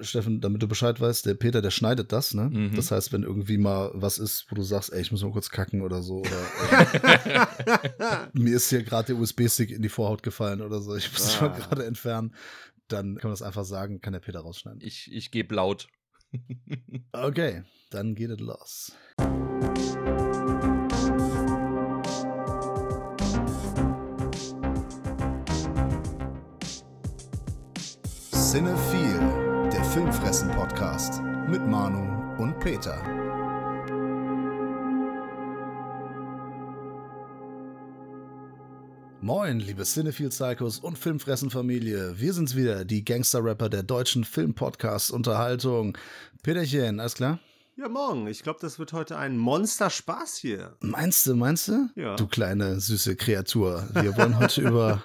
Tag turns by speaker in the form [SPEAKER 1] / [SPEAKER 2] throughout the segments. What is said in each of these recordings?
[SPEAKER 1] Steffen, damit du Bescheid weißt, der Peter, der schneidet das, ne?
[SPEAKER 2] Mhm.
[SPEAKER 1] Das heißt, wenn irgendwie mal was ist, wo du sagst, ey, ich muss mal kurz kacken oder so, oder äh, mir ist hier gerade der USB-Stick in die Vorhaut gefallen oder so, ich muss
[SPEAKER 3] Ah.
[SPEAKER 1] mal gerade entfernen, dann kann man das einfach sagen, kann der Peter rausschneiden.
[SPEAKER 2] Ich, ich gebe laut.
[SPEAKER 1] Okay, dann geht es los. Cinephile, der Filmfressen-Podcast mit Manu und Peter. Moin, liebe Cinephile-Psychos und Filmfressen-Familie. Wir sind's wieder, die Gangster-Rapper der deutschen Film-Podcast-Unterhaltung. Peterchen, alles klar?
[SPEAKER 3] Ja, morgen. Ich glaube, das wird heute ein Monster-Spaß hier.
[SPEAKER 1] Meinst du, meinst du?
[SPEAKER 3] Ja.
[SPEAKER 1] Du kleine, süße Kreatur. Wir wollen heute über,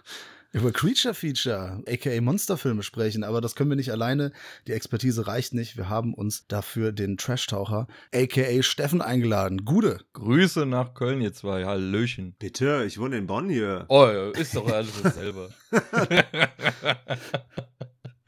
[SPEAKER 1] über Creature Feature, aka Monsterfilme sprechen, aber das können wir nicht alleine. Die Expertise reicht nicht. Wir haben uns dafür den Trash-Taucher, aka Steffen, eingeladen. Gude.
[SPEAKER 2] Grüße nach Köln, ihr zwei. Hallöchen.
[SPEAKER 3] Bitte, ich wohne in Bonn hier.
[SPEAKER 2] Oh, ist doch alles dasselbe.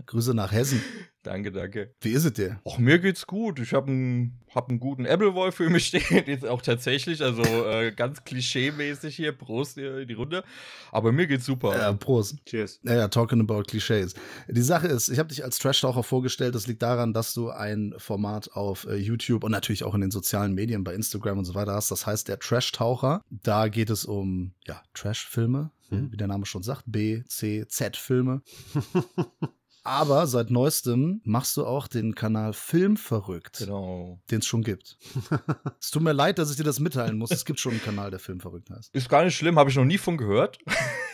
[SPEAKER 1] Grüße nach Hessen.
[SPEAKER 2] Danke, danke.
[SPEAKER 1] Wie ist es dir?
[SPEAKER 2] Och, mir geht's gut. Ich habe einen, hab einen guten Appleboy für mich stehen. Jetzt auch tatsächlich, also äh, ganz klischee-mäßig hier. Prost hier in die Runde. Aber mir geht's super.
[SPEAKER 1] Ja, Prost.
[SPEAKER 3] Cheers.
[SPEAKER 1] Naja, talking about Clichés. Die Sache ist, ich habe dich als Trash-Taucher vorgestellt. Das liegt daran, dass du ein Format auf äh, YouTube und natürlich auch in den sozialen Medien, bei Instagram und so weiter hast. Das heißt, der Trash-Taucher. Da geht es um, ja, Trash-Filme,
[SPEAKER 3] Mhm.
[SPEAKER 1] wie der Name schon sagt. B, C, Z-Filme. Aber seit neuestem machst du auch den Kanal Film verrückt,
[SPEAKER 2] Genau.
[SPEAKER 1] den es schon gibt. es tut mir leid, dass ich dir das mitteilen muss. Es gibt schon einen Kanal, der Film verrückt heißt.
[SPEAKER 2] Ist gar nicht schlimm, habe ich noch nie von gehört.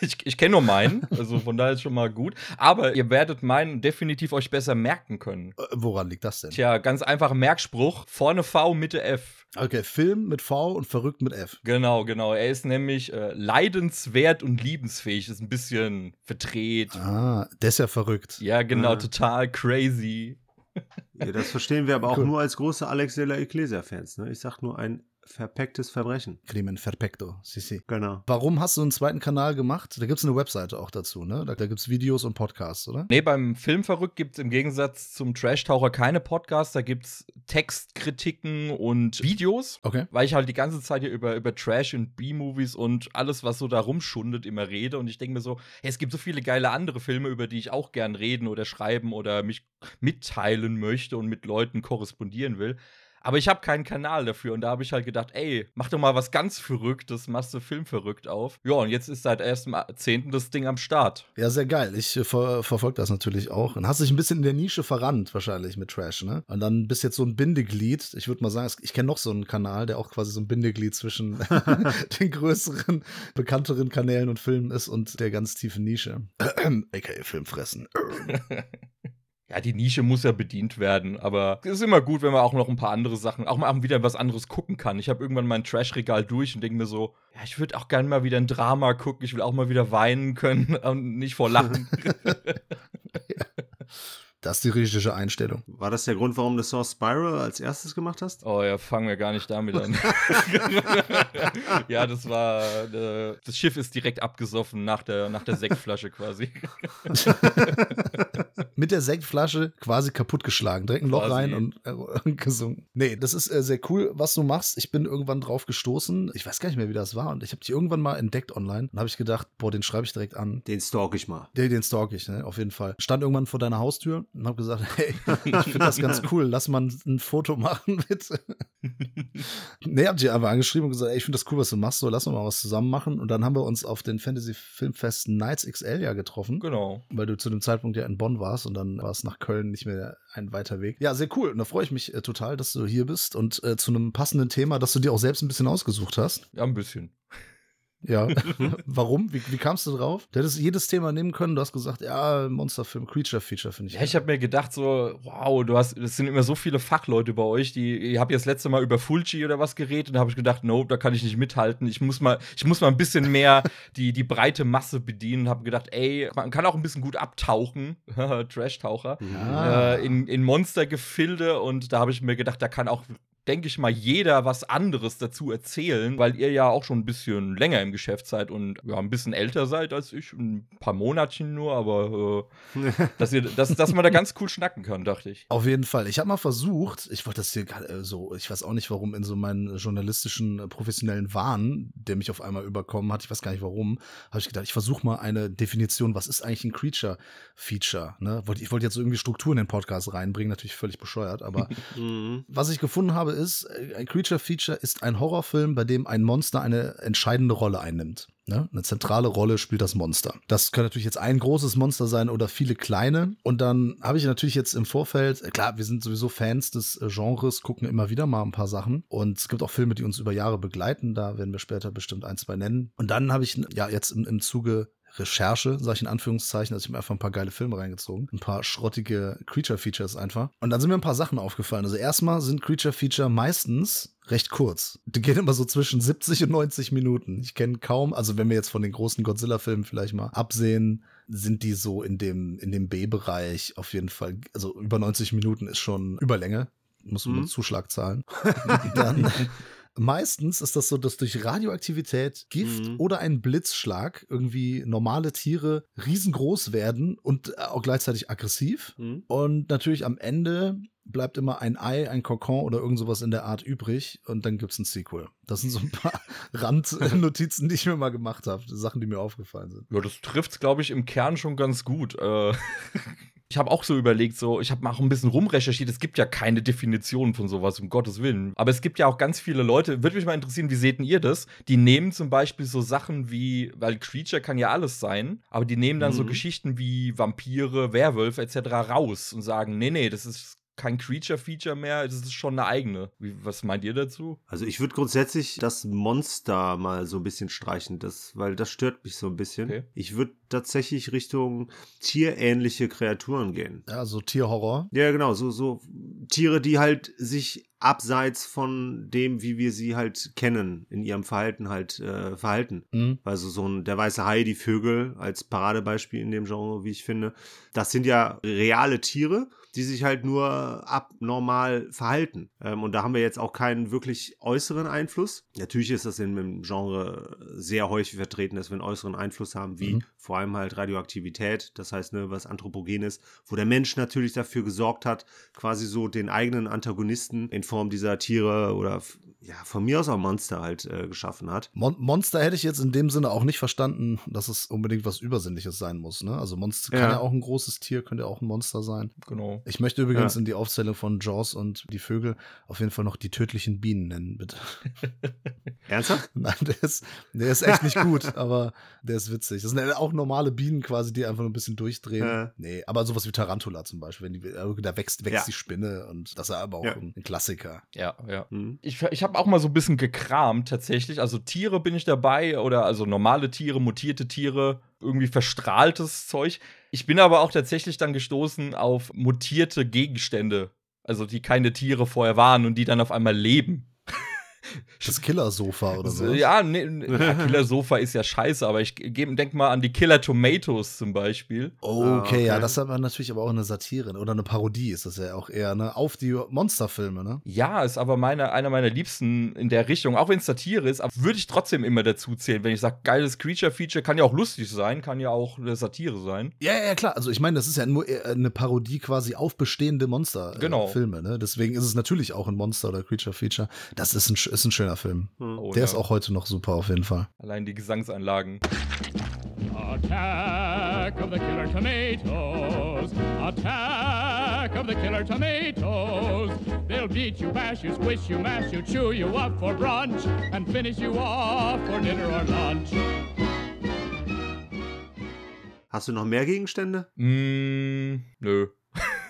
[SPEAKER 2] ich ich kenne nur meinen, also von daher ist schon mal gut. Aber ihr werdet meinen definitiv euch besser merken können.
[SPEAKER 1] Äh, woran liegt das denn?
[SPEAKER 2] Tja, ganz einfacher Merkspruch. Vorne V, Mitte F.
[SPEAKER 1] Okay, Film mit V und verrückt mit F.
[SPEAKER 2] Genau, genau. Er ist nämlich äh, leidenswert und liebensfähig. Ist ein bisschen verdreht.
[SPEAKER 1] Ah, der ist ja verrückt.
[SPEAKER 2] Ja, genau,
[SPEAKER 3] Ah.
[SPEAKER 2] total crazy.
[SPEAKER 3] Ja, das verstehen wir aber auch
[SPEAKER 1] Cool.
[SPEAKER 3] nur als große Alex de la Iglesia-Fans. Ne? Ich sag nur ein verpecktes Verbrechen.
[SPEAKER 1] Crimen Perfecto, si, si.
[SPEAKER 3] Genau.
[SPEAKER 1] Warum hast du einen zweiten Kanal gemacht? Da gibt es eine Webseite auch dazu, ne? Da, da gibt es Videos und Podcasts, oder?
[SPEAKER 2] Nee, beim Filmverrückt gibt es im Gegensatz zum Trash-Taucher keine Podcasts. Da gibt es Textkritiken und Videos.
[SPEAKER 1] Okay.
[SPEAKER 2] Weil ich halt die ganze Zeit hier über, über Trash und B-Movies und alles, was so da rumschundet, immer rede. Und ich denke mir so, hey, es gibt so viele geile andere Filme, über die ich auch gern reden oder schreiben oder mich mitteilen möchte und mit Leuten korrespondieren will. Aber ich habe keinen Kanal dafür und da habe ich halt gedacht, ey, mach doch mal was ganz Verrücktes, machst du Film verrückt auf. Ja, und jetzt ist seit 1.10. das Ding am Start.
[SPEAKER 1] Ja, sehr geil. Ich äh, ver verfolge das natürlich auch. Und hast dich ein bisschen in der Nische verrannt, wahrscheinlich mit Trash, ne? Und dann bist jetzt so ein Bindeglied. Ich würde mal sagen, ich kenne noch so einen Kanal, der auch quasi so ein Bindeglied zwischen den größeren, bekannteren Kanälen und Filmen ist und der ganz tiefen Nische. AKA Filmfressen.
[SPEAKER 2] Ja, die Nische muss ja bedient werden, aber es ist immer gut, wenn man auch noch ein paar andere Sachen, auch mal wieder was anderes gucken kann. Ich habe irgendwann mein Trash-Regal durch und denke mir so, ja, ich würde auch gerne mal wieder ein Drama gucken, ich will auch mal wieder weinen können und nicht vor Lachen.
[SPEAKER 1] Das ist die richtige Einstellung.
[SPEAKER 3] War das der Grund, warum du Saw Spiral als erstes gemacht hast?
[SPEAKER 2] oh ja, fangen wir gar nicht damit an. ja, das war, äh, das Schiff ist direkt abgesoffen nach der, nach der Sektflasche quasi.
[SPEAKER 1] Mit der Sektflasche quasi kaputtgeschlagen. Direkt ein Loch
[SPEAKER 2] Quasi.
[SPEAKER 1] rein und äh, gesunken. Nee, das ist äh, sehr cool, was du machst. Ich bin irgendwann drauf gestoßen. Ich weiß gar nicht mehr, wie das war. Und ich habe dich irgendwann mal entdeckt online. Und habe ich gedacht, boah, den schreibe ich direkt an.
[SPEAKER 3] Den stalk ich mal.
[SPEAKER 1] Den, den stalk ich, ne? auf jeden Fall. Stand irgendwann vor deiner Haustür und habe gesagt, hey, ich finde das ganz cool. Lass mal ein, ein Foto machen, bitte. nee, hab dich einfach angeschrieben und gesagt, ey, ich finde das cool, was du machst. So, lass uns mal was zusammen machen. Und dann haben wir uns auf den Fantasy Filmfest Nights XL ja getroffen
[SPEAKER 2] genau.
[SPEAKER 1] weil du zu dem Zeitpunkt ja in Bonn warst und dann war es nach Köln nicht mehr ein weiter Weg. Ja, sehr cool. Und da freue ich mich äh, total, dass du hier bist und äh, zu einem passenden Thema, das du dir auch selbst ein bisschen ausgesucht hast.
[SPEAKER 2] Ja, ein bisschen.
[SPEAKER 1] Ja. Warum? Wie, wie kamst du drauf? Du hättest jedes Thema nehmen können. Du hast gesagt, ja, Monsterfilm, Creature Feature finde ich.
[SPEAKER 2] Ja, ich habe mir gedacht so, wow, du hast, es sind immer so viele Fachleute bei euch, die, ich habe jetzt letzte Mal über Fulci oder was geredet und da habe ich gedacht, no, da kann ich nicht mithalten. Ich muss mal, ich muss mal ein bisschen mehr die, die breite Masse bedienen und habe gedacht, ey, man kann auch ein bisschen gut abtauchen, Trash-Taucher,
[SPEAKER 1] Ah.
[SPEAKER 2] äh, in, in Monstergefilde und da habe ich mir gedacht, da kann auch denke ich mal, jeder was anderes dazu erzählen, weil ihr ja auch schon ein bisschen länger im Geschäft seid und ja, ein bisschen älter seid als ich. Ein paar Monatchen nur, aber äh, dass, ihr, dass, dass man da ganz cool schnacken kann, dachte ich.
[SPEAKER 1] Auf jeden Fall. Ich habe mal versucht, ich wollte das hier äh, so, ich weiß auch nicht warum, in so meinen journalistischen, äh, professionellen Wahn, der mich auf einmal überkommen hat, ich weiß gar nicht warum, habe ich gedacht, ich versuche mal eine Definition, was ist eigentlich ein Creature-Feature? Ne? Ich wollte jetzt irgendwie Struktur in den Podcast reinbringen, natürlich völlig bescheuert, aber mhm. was ich gefunden habe, ist, äh, ein Creature-Feature ist ein Horrorfilm, bei dem ein Monster eine entscheidende Rolle einnimmt. Ne? Eine zentrale Rolle spielt das Monster. Das kann natürlich jetzt ein großes Monster sein oder viele kleine. Und dann habe ich natürlich jetzt im Vorfeld, äh, klar, wir sind sowieso Fans des äh, Genres, gucken immer wieder mal ein paar Sachen. Und es gibt auch Filme, die uns über Jahre begleiten. Da werden wir später bestimmt ein, zwei nennen. Und dann habe ich ja jetzt im, im Zuge Recherche, sag ich in Anführungszeichen, also ich habe einfach ein paar geile Filme reingezogen, ein paar schrottige Creature-Features einfach. Und dann sind mir ein paar Sachen aufgefallen. Also erstmal sind Creature-Feature meistens recht kurz. Die gehen immer so zwischen 70 und 90 Minuten. Ich kenne kaum, also wenn wir jetzt von den großen Godzilla-Filmen vielleicht mal absehen, sind die so in dem, in dem B-Bereich auf jeden Fall, also über 90 Minuten ist schon Überlänge. Muss man mhm. Zuschlag zahlen. dann Meistens ist das so, dass durch Radioaktivität, Gift mhm. oder einen Blitzschlag irgendwie normale Tiere riesengroß werden und auch gleichzeitig aggressiv. Mhm. Und natürlich am Ende bleibt immer ein Ei, ein Kokon oder irgend sowas in der Art übrig und dann gibt es ein Sequel. Das sind so ein paar Randnotizen, die ich mir mal gemacht habe, Sachen, die mir aufgefallen sind.
[SPEAKER 2] Ja, das trifft glaube ich, im Kern schon ganz gut. Äh Ich habe auch so überlegt, so, ich habe mal auch ein bisschen rumrecherchiert. Es gibt ja keine Definition von sowas, um Gottes Willen. Aber es gibt ja auch ganz viele Leute, würde mich mal interessieren, wie seht ihr das? Die nehmen zum Beispiel so Sachen wie, weil Creature kann ja alles sein, aber die nehmen dann mhm. so Geschichten wie Vampire, Werwölfe etc. raus und sagen, nee, nee, das ist kein Creature-Feature mehr, das ist schon eine eigene. Wie, was meint ihr dazu?
[SPEAKER 3] Also ich würde grundsätzlich das Monster mal so ein bisschen streichen, das, weil das stört mich so ein bisschen. Okay. Ich würde tatsächlich Richtung tierähnliche Kreaturen gehen.
[SPEAKER 1] Ja, so Tierhorror.
[SPEAKER 3] Ja, genau, so, so Tiere, die halt sich abseits von dem, wie wir sie halt kennen, in ihrem Verhalten halt äh, verhalten. Mhm. Also so ein der weiße Hai, die Vögel als Paradebeispiel in dem Genre, wie ich finde. Das sind ja reale Tiere die sich halt nur abnormal verhalten. Ähm, und da haben wir jetzt auch keinen wirklich äußeren Einfluss. Natürlich ist das in dem Genre sehr häufig vertreten, dass wir einen äußeren Einfluss haben, wie mhm. Vor allem halt Radioaktivität, das heißt, ne, was Anthropogenes, wo der Mensch natürlich dafür gesorgt hat, quasi so den eigenen Antagonisten in Form dieser Tiere oder ja, von mir aus auch Monster halt äh, geschaffen hat.
[SPEAKER 1] Mon Monster hätte ich jetzt in dem Sinne auch nicht verstanden, dass es unbedingt was Übersinnliches sein muss. Ne? Also Monster ja. kann ja auch ein großes Tier, könnte ja auch ein Monster sein.
[SPEAKER 2] Genau.
[SPEAKER 1] Ich möchte übrigens ja. in die Aufzählung von Jaws und die Vögel auf jeden Fall noch die tödlichen Bienen nennen, bitte.
[SPEAKER 3] Ernsthaft?
[SPEAKER 1] Nein, der ist, der ist echt nicht gut, aber der ist witzig. Das sind auch normale Bienen quasi, die einfach nur ein bisschen durchdrehen. Ja. Nee, aber sowas wie Tarantula zum Beispiel, wenn die, äh, da wächst, wächst die Spinne und das ist aber auch ein, ein, Klassiker.
[SPEAKER 2] Ja, ja. Mhm. Ich, ich habe habe auch mal so ein bisschen gekramt tatsächlich. Also Tiere bin ich dabei oder also normale Tiere, mutierte Tiere, irgendwie verstrahltes Zeug. Ich bin aber auch tatsächlich dann gestoßen auf mutierte Gegenstände. Also die keine Tiere vorher waren und die dann auf einmal leben.
[SPEAKER 1] Das Killer-Sofa oder so.
[SPEAKER 2] Ja, nee, ja, Killer-Sofa ist ja scheiße, aber ich denk mal an die Killer Tomatoes zum Beispiel.
[SPEAKER 1] Okay, ah, okay. ja, das ist aber natürlich aber auch eine Satire oder eine Parodie ist das ja auch eher, ne? Auf die Monsterfilme, ne?
[SPEAKER 2] Ja, ist aber meine, einer meiner Liebsten in der Richtung, auch wenn es Satire ist, aber würde ich trotzdem immer dazu zählen, wenn ich sage, geiles Creature-Feature, kann ja auch lustig sein, kann ja auch eine Satire sein.
[SPEAKER 1] Ja, ja, klar. Also ich meine, das ist ja nur eine Parodie quasi auf bestehende Monsterfilme, genau. ne? Deswegen ist es natürlich auch ein Monster- oder Creature-Feature. Das ist ein, ist ein schöner Film. Hm. Oh, Der ja. ist auch heute noch super auf jeden Fall.
[SPEAKER 2] Allein die Gesangsanlagen. Attack of the Killer Tomatoes. Attack of the Killer Tomatoes. They'll beat you, bash you, squish you, mash you, chew you up for brunch and finish you off for dinner or lunch.
[SPEAKER 3] Hast du noch mehr Gegenstände?
[SPEAKER 2] Mm, nö.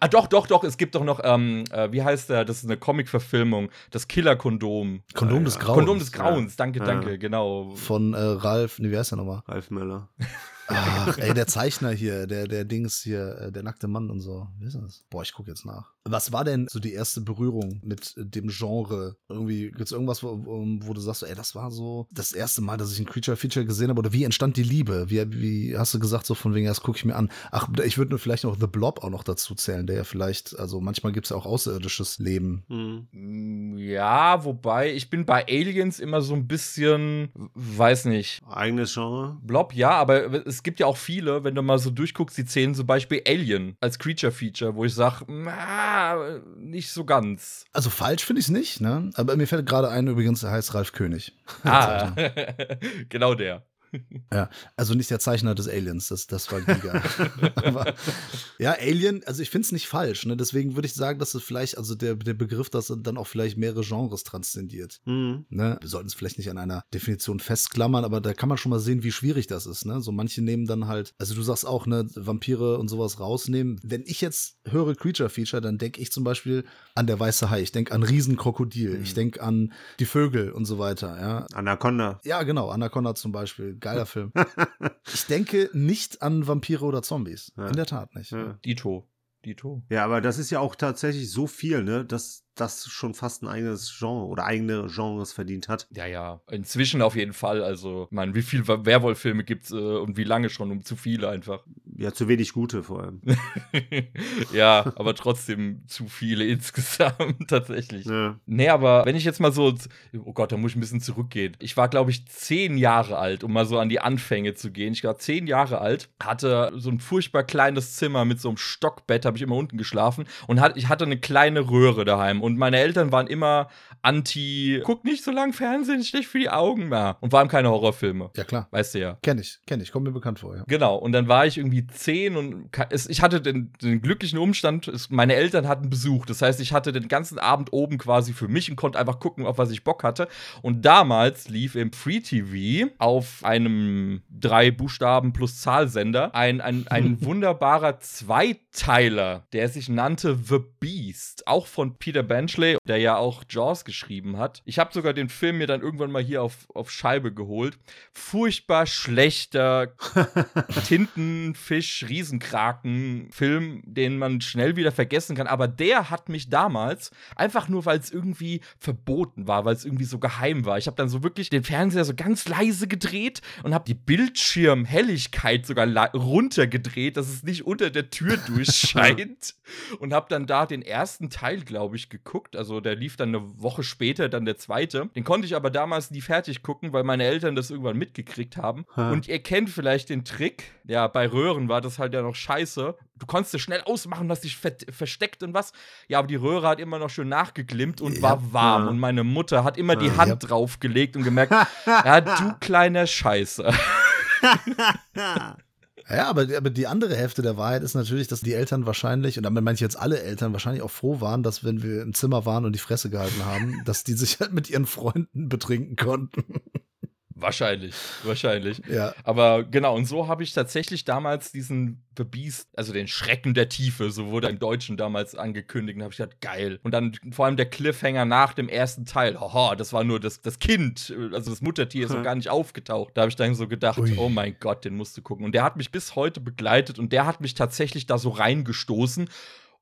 [SPEAKER 2] Ah, doch, doch, doch, es gibt doch noch, ähm, äh, wie heißt der, das ist eine Comic-Verfilmung, das Killer-Kondom.
[SPEAKER 1] Kondom des Grauens.
[SPEAKER 2] Kondom des Grauens, danke, danke, genau.
[SPEAKER 1] Von äh, Ralf, nee, wie heißt der nochmal?
[SPEAKER 3] Ralf Möller.
[SPEAKER 1] Ach, ey, der Zeichner hier, der, der Dings hier, äh, der nackte Mann und so. Wie ist das? Boah, ich gucke jetzt nach. Was war denn so die erste Berührung mit dem Genre? Irgendwie, gibt es irgendwas, wo, wo, du sagst, ey, das war so das erste Mal, dass ich ein Creature-Feature gesehen habe? Oder wie entstand die Liebe? Wie, wie hast du gesagt, so von wegen, das gucke ich mir an? Ach, ich würde nur vielleicht noch The Blob auch noch dazu zählen, der ja vielleicht, also manchmal gibt es ja auch außerirdisches Leben.
[SPEAKER 2] Mhm. Ja, wobei, ich bin bei Aliens immer so ein bisschen, weiß nicht.
[SPEAKER 3] Eigenes Genre?
[SPEAKER 2] Blob, ja, aber es gibt ja auch viele, wenn du mal so durchguckst, die zählen zum Beispiel Alien als Creature-Feature, wo ich sage, nicht so ganz.
[SPEAKER 1] Also falsch finde ich es nicht, ne? Aber mir fällt gerade ein, übrigens, er heißt Ralf König.
[SPEAKER 2] Ah, genau der.
[SPEAKER 1] Ja, also nicht der Zeichner des Aliens, das, das war Giga. Aber, ja, Alien, also ich finde es nicht falsch, ne? Deswegen würde ich sagen, dass es vielleicht, also der, der Begriff, dass er dann auch vielleicht mehrere Genres transzendiert. Mhm. Ne? Wir sollten es vielleicht nicht an einer Definition festklammern, aber da kann man schon mal sehen, wie schwierig das ist, ne? So manche nehmen dann halt, also du sagst auch, ne, Vampire und sowas rausnehmen. Wenn ich jetzt höre Creature Feature, dann denke ich zum Beispiel an der weiße Hai, ich denke an Riesenkrokodil, mhm. ich denke an die Vögel und so weiter, ja.
[SPEAKER 3] Anaconda.
[SPEAKER 1] Ja, genau, Anaconda zum Beispiel geiler Film. ich denke nicht an Vampire oder Zombies. Ja. In der Tat nicht. Ja.
[SPEAKER 2] Dito. Dito.
[SPEAKER 3] Ja, aber das ist ja auch tatsächlich so viel, ne? Das, das schon fast ein eigenes Genre oder eigene Genres verdient hat.
[SPEAKER 2] Ja, ja, inzwischen auf jeden Fall. Also, ich meine, wie viele Werwolf-Filme gibt es äh, und wie lange schon? Um zu viele einfach.
[SPEAKER 3] Ja, zu wenig gute vor allem.
[SPEAKER 2] ja, aber trotzdem zu viele insgesamt, tatsächlich. Ja. Nee, aber wenn ich jetzt mal so, oh Gott, da muss ich ein bisschen zurückgehen. Ich war, glaube ich, zehn Jahre alt, um mal so an die Anfänge zu gehen. Ich war zehn Jahre alt, hatte so ein furchtbar kleines Zimmer mit so einem Stockbett, habe ich immer unten geschlafen und hat, ich hatte eine kleine Röhre daheim und meine Eltern waren immer anti, guck nicht so lang Fernsehen, schlecht für die Augen mehr. Und allem keine Horrorfilme.
[SPEAKER 1] Ja, klar.
[SPEAKER 2] Weißt du ja.
[SPEAKER 1] Kenn ich, kenn ich, kommt mir bekannt vor, ja.
[SPEAKER 2] Genau. Und dann war ich irgendwie zehn und ich hatte den, den glücklichen Umstand, meine Eltern hatten Besuch. Das heißt, ich hatte den ganzen Abend oben quasi für mich und konnte einfach gucken, auf was ich Bock hatte. Und damals lief im Free TV auf einem drei Buchstaben plus Zahlsender ein, ein, ein wunderbarer Zweiteiler, der sich nannte The Beast. Auch von Peter Benchley der ja auch Jaws geschrieben hat. Ich habe sogar den Film mir dann irgendwann mal hier auf, auf Scheibe geholt. Furchtbar schlechter Tintenfisch, Riesenkraken Film, den man schnell wieder vergessen kann. Aber der hat mich damals, einfach nur weil es irgendwie verboten war, weil es irgendwie so geheim war. Ich habe dann so wirklich den Fernseher so ganz leise gedreht und habe die Bildschirmhelligkeit sogar runtergedreht, dass es nicht unter der Tür durchscheint. und habe dann da den ersten Teil, glaube ich, geguckt geguckt. Also der lief dann eine Woche später, dann der zweite. Den konnte ich aber damals nie fertig gucken, weil meine Eltern das irgendwann mitgekriegt haben. Ha. Und ihr kennt vielleicht den Trick. Ja, bei Röhren war das halt ja noch scheiße. Du konntest es schnell ausmachen, hast dich ver versteckt und was. Ja, aber die Röhre hat immer noch schön nachgeglimmt und ja. war warm. Ja. Und meine Mutter hat immer die Hand ja. draufgelegt und gemerkt, ja, du kleiner Scheiße.
[SPEAKER 1] Ja, aber, aber die andere Hälfte der Wahrheit ist natürlich, dass die Eltern wahrscheinlich, und damit meine ich jetzt alle Eltern, wahrscheinlich auch froh waren, dass wenn wir im Zimmer waren und die Fresse gehalten haben, dass die sich halt mit ihren Freunden betrinken konnten.
[SPEAKER 2] Wahrscheinlich, wahrscheinlich.
[SPEAKER 1] Ja.
[SPEAKER 2] Aber genau, und so habe ich tatsächlich damals diesen The Beast, also den Schrecken der Tiefe, so wurde im Deutschen damals angekündigt, und habe ich gedacht, geil. Und dann vor allem der Cliffhanger nach dem ersten Teil, haha, das war nur das, das Kind, also das Muttertier ist so gar nicht aufgetaucht. Da habe ich dann so gedacht, Ui. oh mein Gott, den musst du gucken. Und der hat mich bis heute begleitet und der hat mich tatsächlich da so reingestoßen.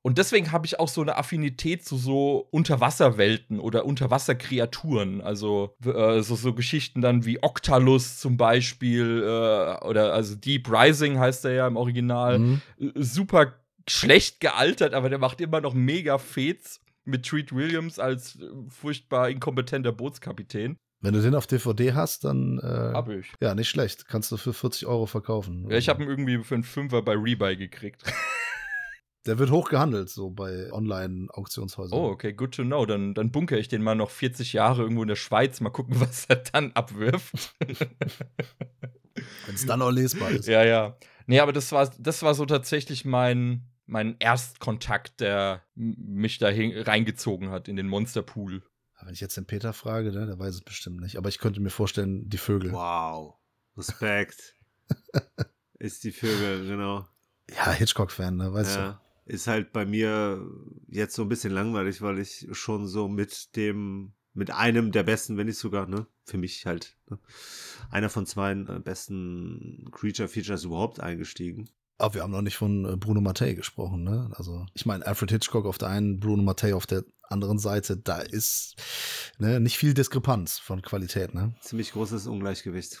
[SPEAKER 2] Und deswegen habe ich auch so eine Affinität zu so Unterwasserwelten oder Unterwasserkreaturen. Also äh, so, so, Geschichten dann wie Octalus zum Beispiel äh, oder also Deep Rising heißt er ja im Original. Mhm. Äh, super schlecht gealtert, aber der macht immer noch mega Fets mit Treat Williams als äh, furchtbar inkompetenter Bootskapitän.
[SPEAKER 1] Wenn du den auf DVD hast, dann.
[SPEAKER 2] Äh, hab ich.
[SPEAKER 1] Ja, nicht schlecht. Kannst du für 40 Euro verkaufen.
[SPEAKER 2] Ja, ich habe ihn irgendwie für einen Fünfer bei Rebuy gekriegt.
[SPEAKER 1] Der wird hoch gehandelt, so bei Online-Auktionshäusern.
[SPEAKER 2] Oh, okay, good to know. Dann, dann bunkere ich den mal noch 40 Jahre irgendwo in der Schweiz. Mal gucken, was er dann abwirft.
[SPEAKER 1] Wenn es dann auch lesbar ist.
[SPEAKER 2] Ja, ja. Nee, aber das war, das war so tatsächlich mein, mein Erstkontakt, der mich da reingezogen hat in den Monsterpool.
[SPEAKER 1] Wenn ich jetzt den Peter frage, ne, der weiß es bestimmt nicht. Aber ich könnte mir vorstellen, die Vögel.
[SPEAKER 3] Wow. Respekt. ist die Vögel, genau.
[SPEAKER 1] Ja, Hitchcock-Fan, ne, weißt ja. du
[SPEAKER 3] ist halt bei mir jetzt so ein bisschen langweilig, weil ich schon so mit dem mit einem der besten, wenn nicht sogar, ne, für mich halt, ne, einer von zwei äh, besten Creature Features überhaupt eingestiegen.
[SPEAKER 1] Aber wir haben noch nicht von äh, Bruno Mattei gesprochen, ne? Also, ich meine, Alfred Hitchcock auf der einen, Bruno Mattei auf der anderen Seite, da ist ne, nicht viel Diskrepanz von Qualität, ne?
[SPEAKER 3] Ziemlich großes Ungleichgewicht.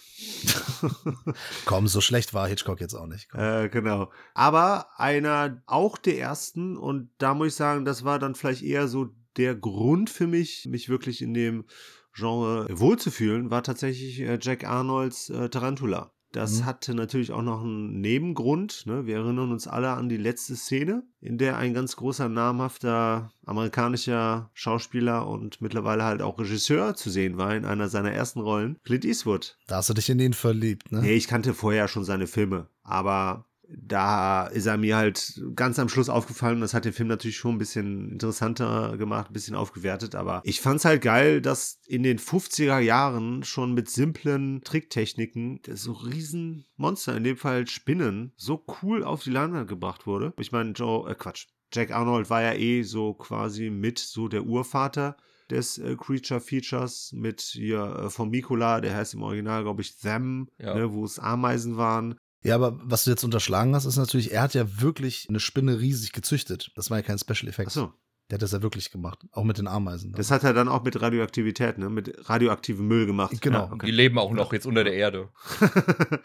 [SPEAKER 1] Komm, so schlecht war Hitchcock jetzt auch nicht.
[SPEAKER 3] Äh, genau. Aber einer auch der ersten, und da muss ich sagen, das war dann vielleicht eher so der Grund für mich, mich wirklich in dem Genre wohlzufühlen, war tatsächlich äh, Jack Arnolds äh, Tarantula. Das mhm. hatte natürlich auch noch einen Nebengrund. Ne? Wir erinnern uns alle an die letzte Szene, in der ein ganz großer namhafter amerikanischer Schauspieler und mittlerweile halt auch Regisseur zu sehen war in einer seiner ersten Rollen, Clint Eastwood.
[SPEAKER 1] Da hast du dich in ihn verliebt, ne?
[SPEAKER 3] Nee, ich kannte vorher schon seine Filme, aber da ist er mir halt ganz am Schluss aufgefallen. Das hat den Film natürlich schon ein bisschen interessanter gemacht, ein bisschen aufgewertet. Aber ich fand es halt geil, dass in den 50er Jahren schon mit simplen Tricktechniken so riesen Monster, in dem Fall Spinnen, so cool auf die Leinwand gebracht wurde. Ich meine, Joe, äh Quatsch. Jack Arnold war ja eh so quasi mit so der Urvater des äh, Creature Features mit hier äh, vom Mikola, der heißt im Original, glaube ich, Them, ja. ne, wo es Ameisen waren.
[SPEAKER 1] Ja, aber was du jetzt unterschlagen hast, ist natürlich, er hat ja wirklich eine Spinne riesig gezüchtet. Das war ja kein Special Effekt. Ach so. Der hat das ja wirklich gemacht, auch mit den Ameisen.
[SPEAKER 3] Das hat er dann auch mit Radioaktivität, ne? Mit radioaktivem Müll gemacht.
[SPEAKER 2] Genau. Ja, okay. Die leben auch noch jetzt unter der Erde.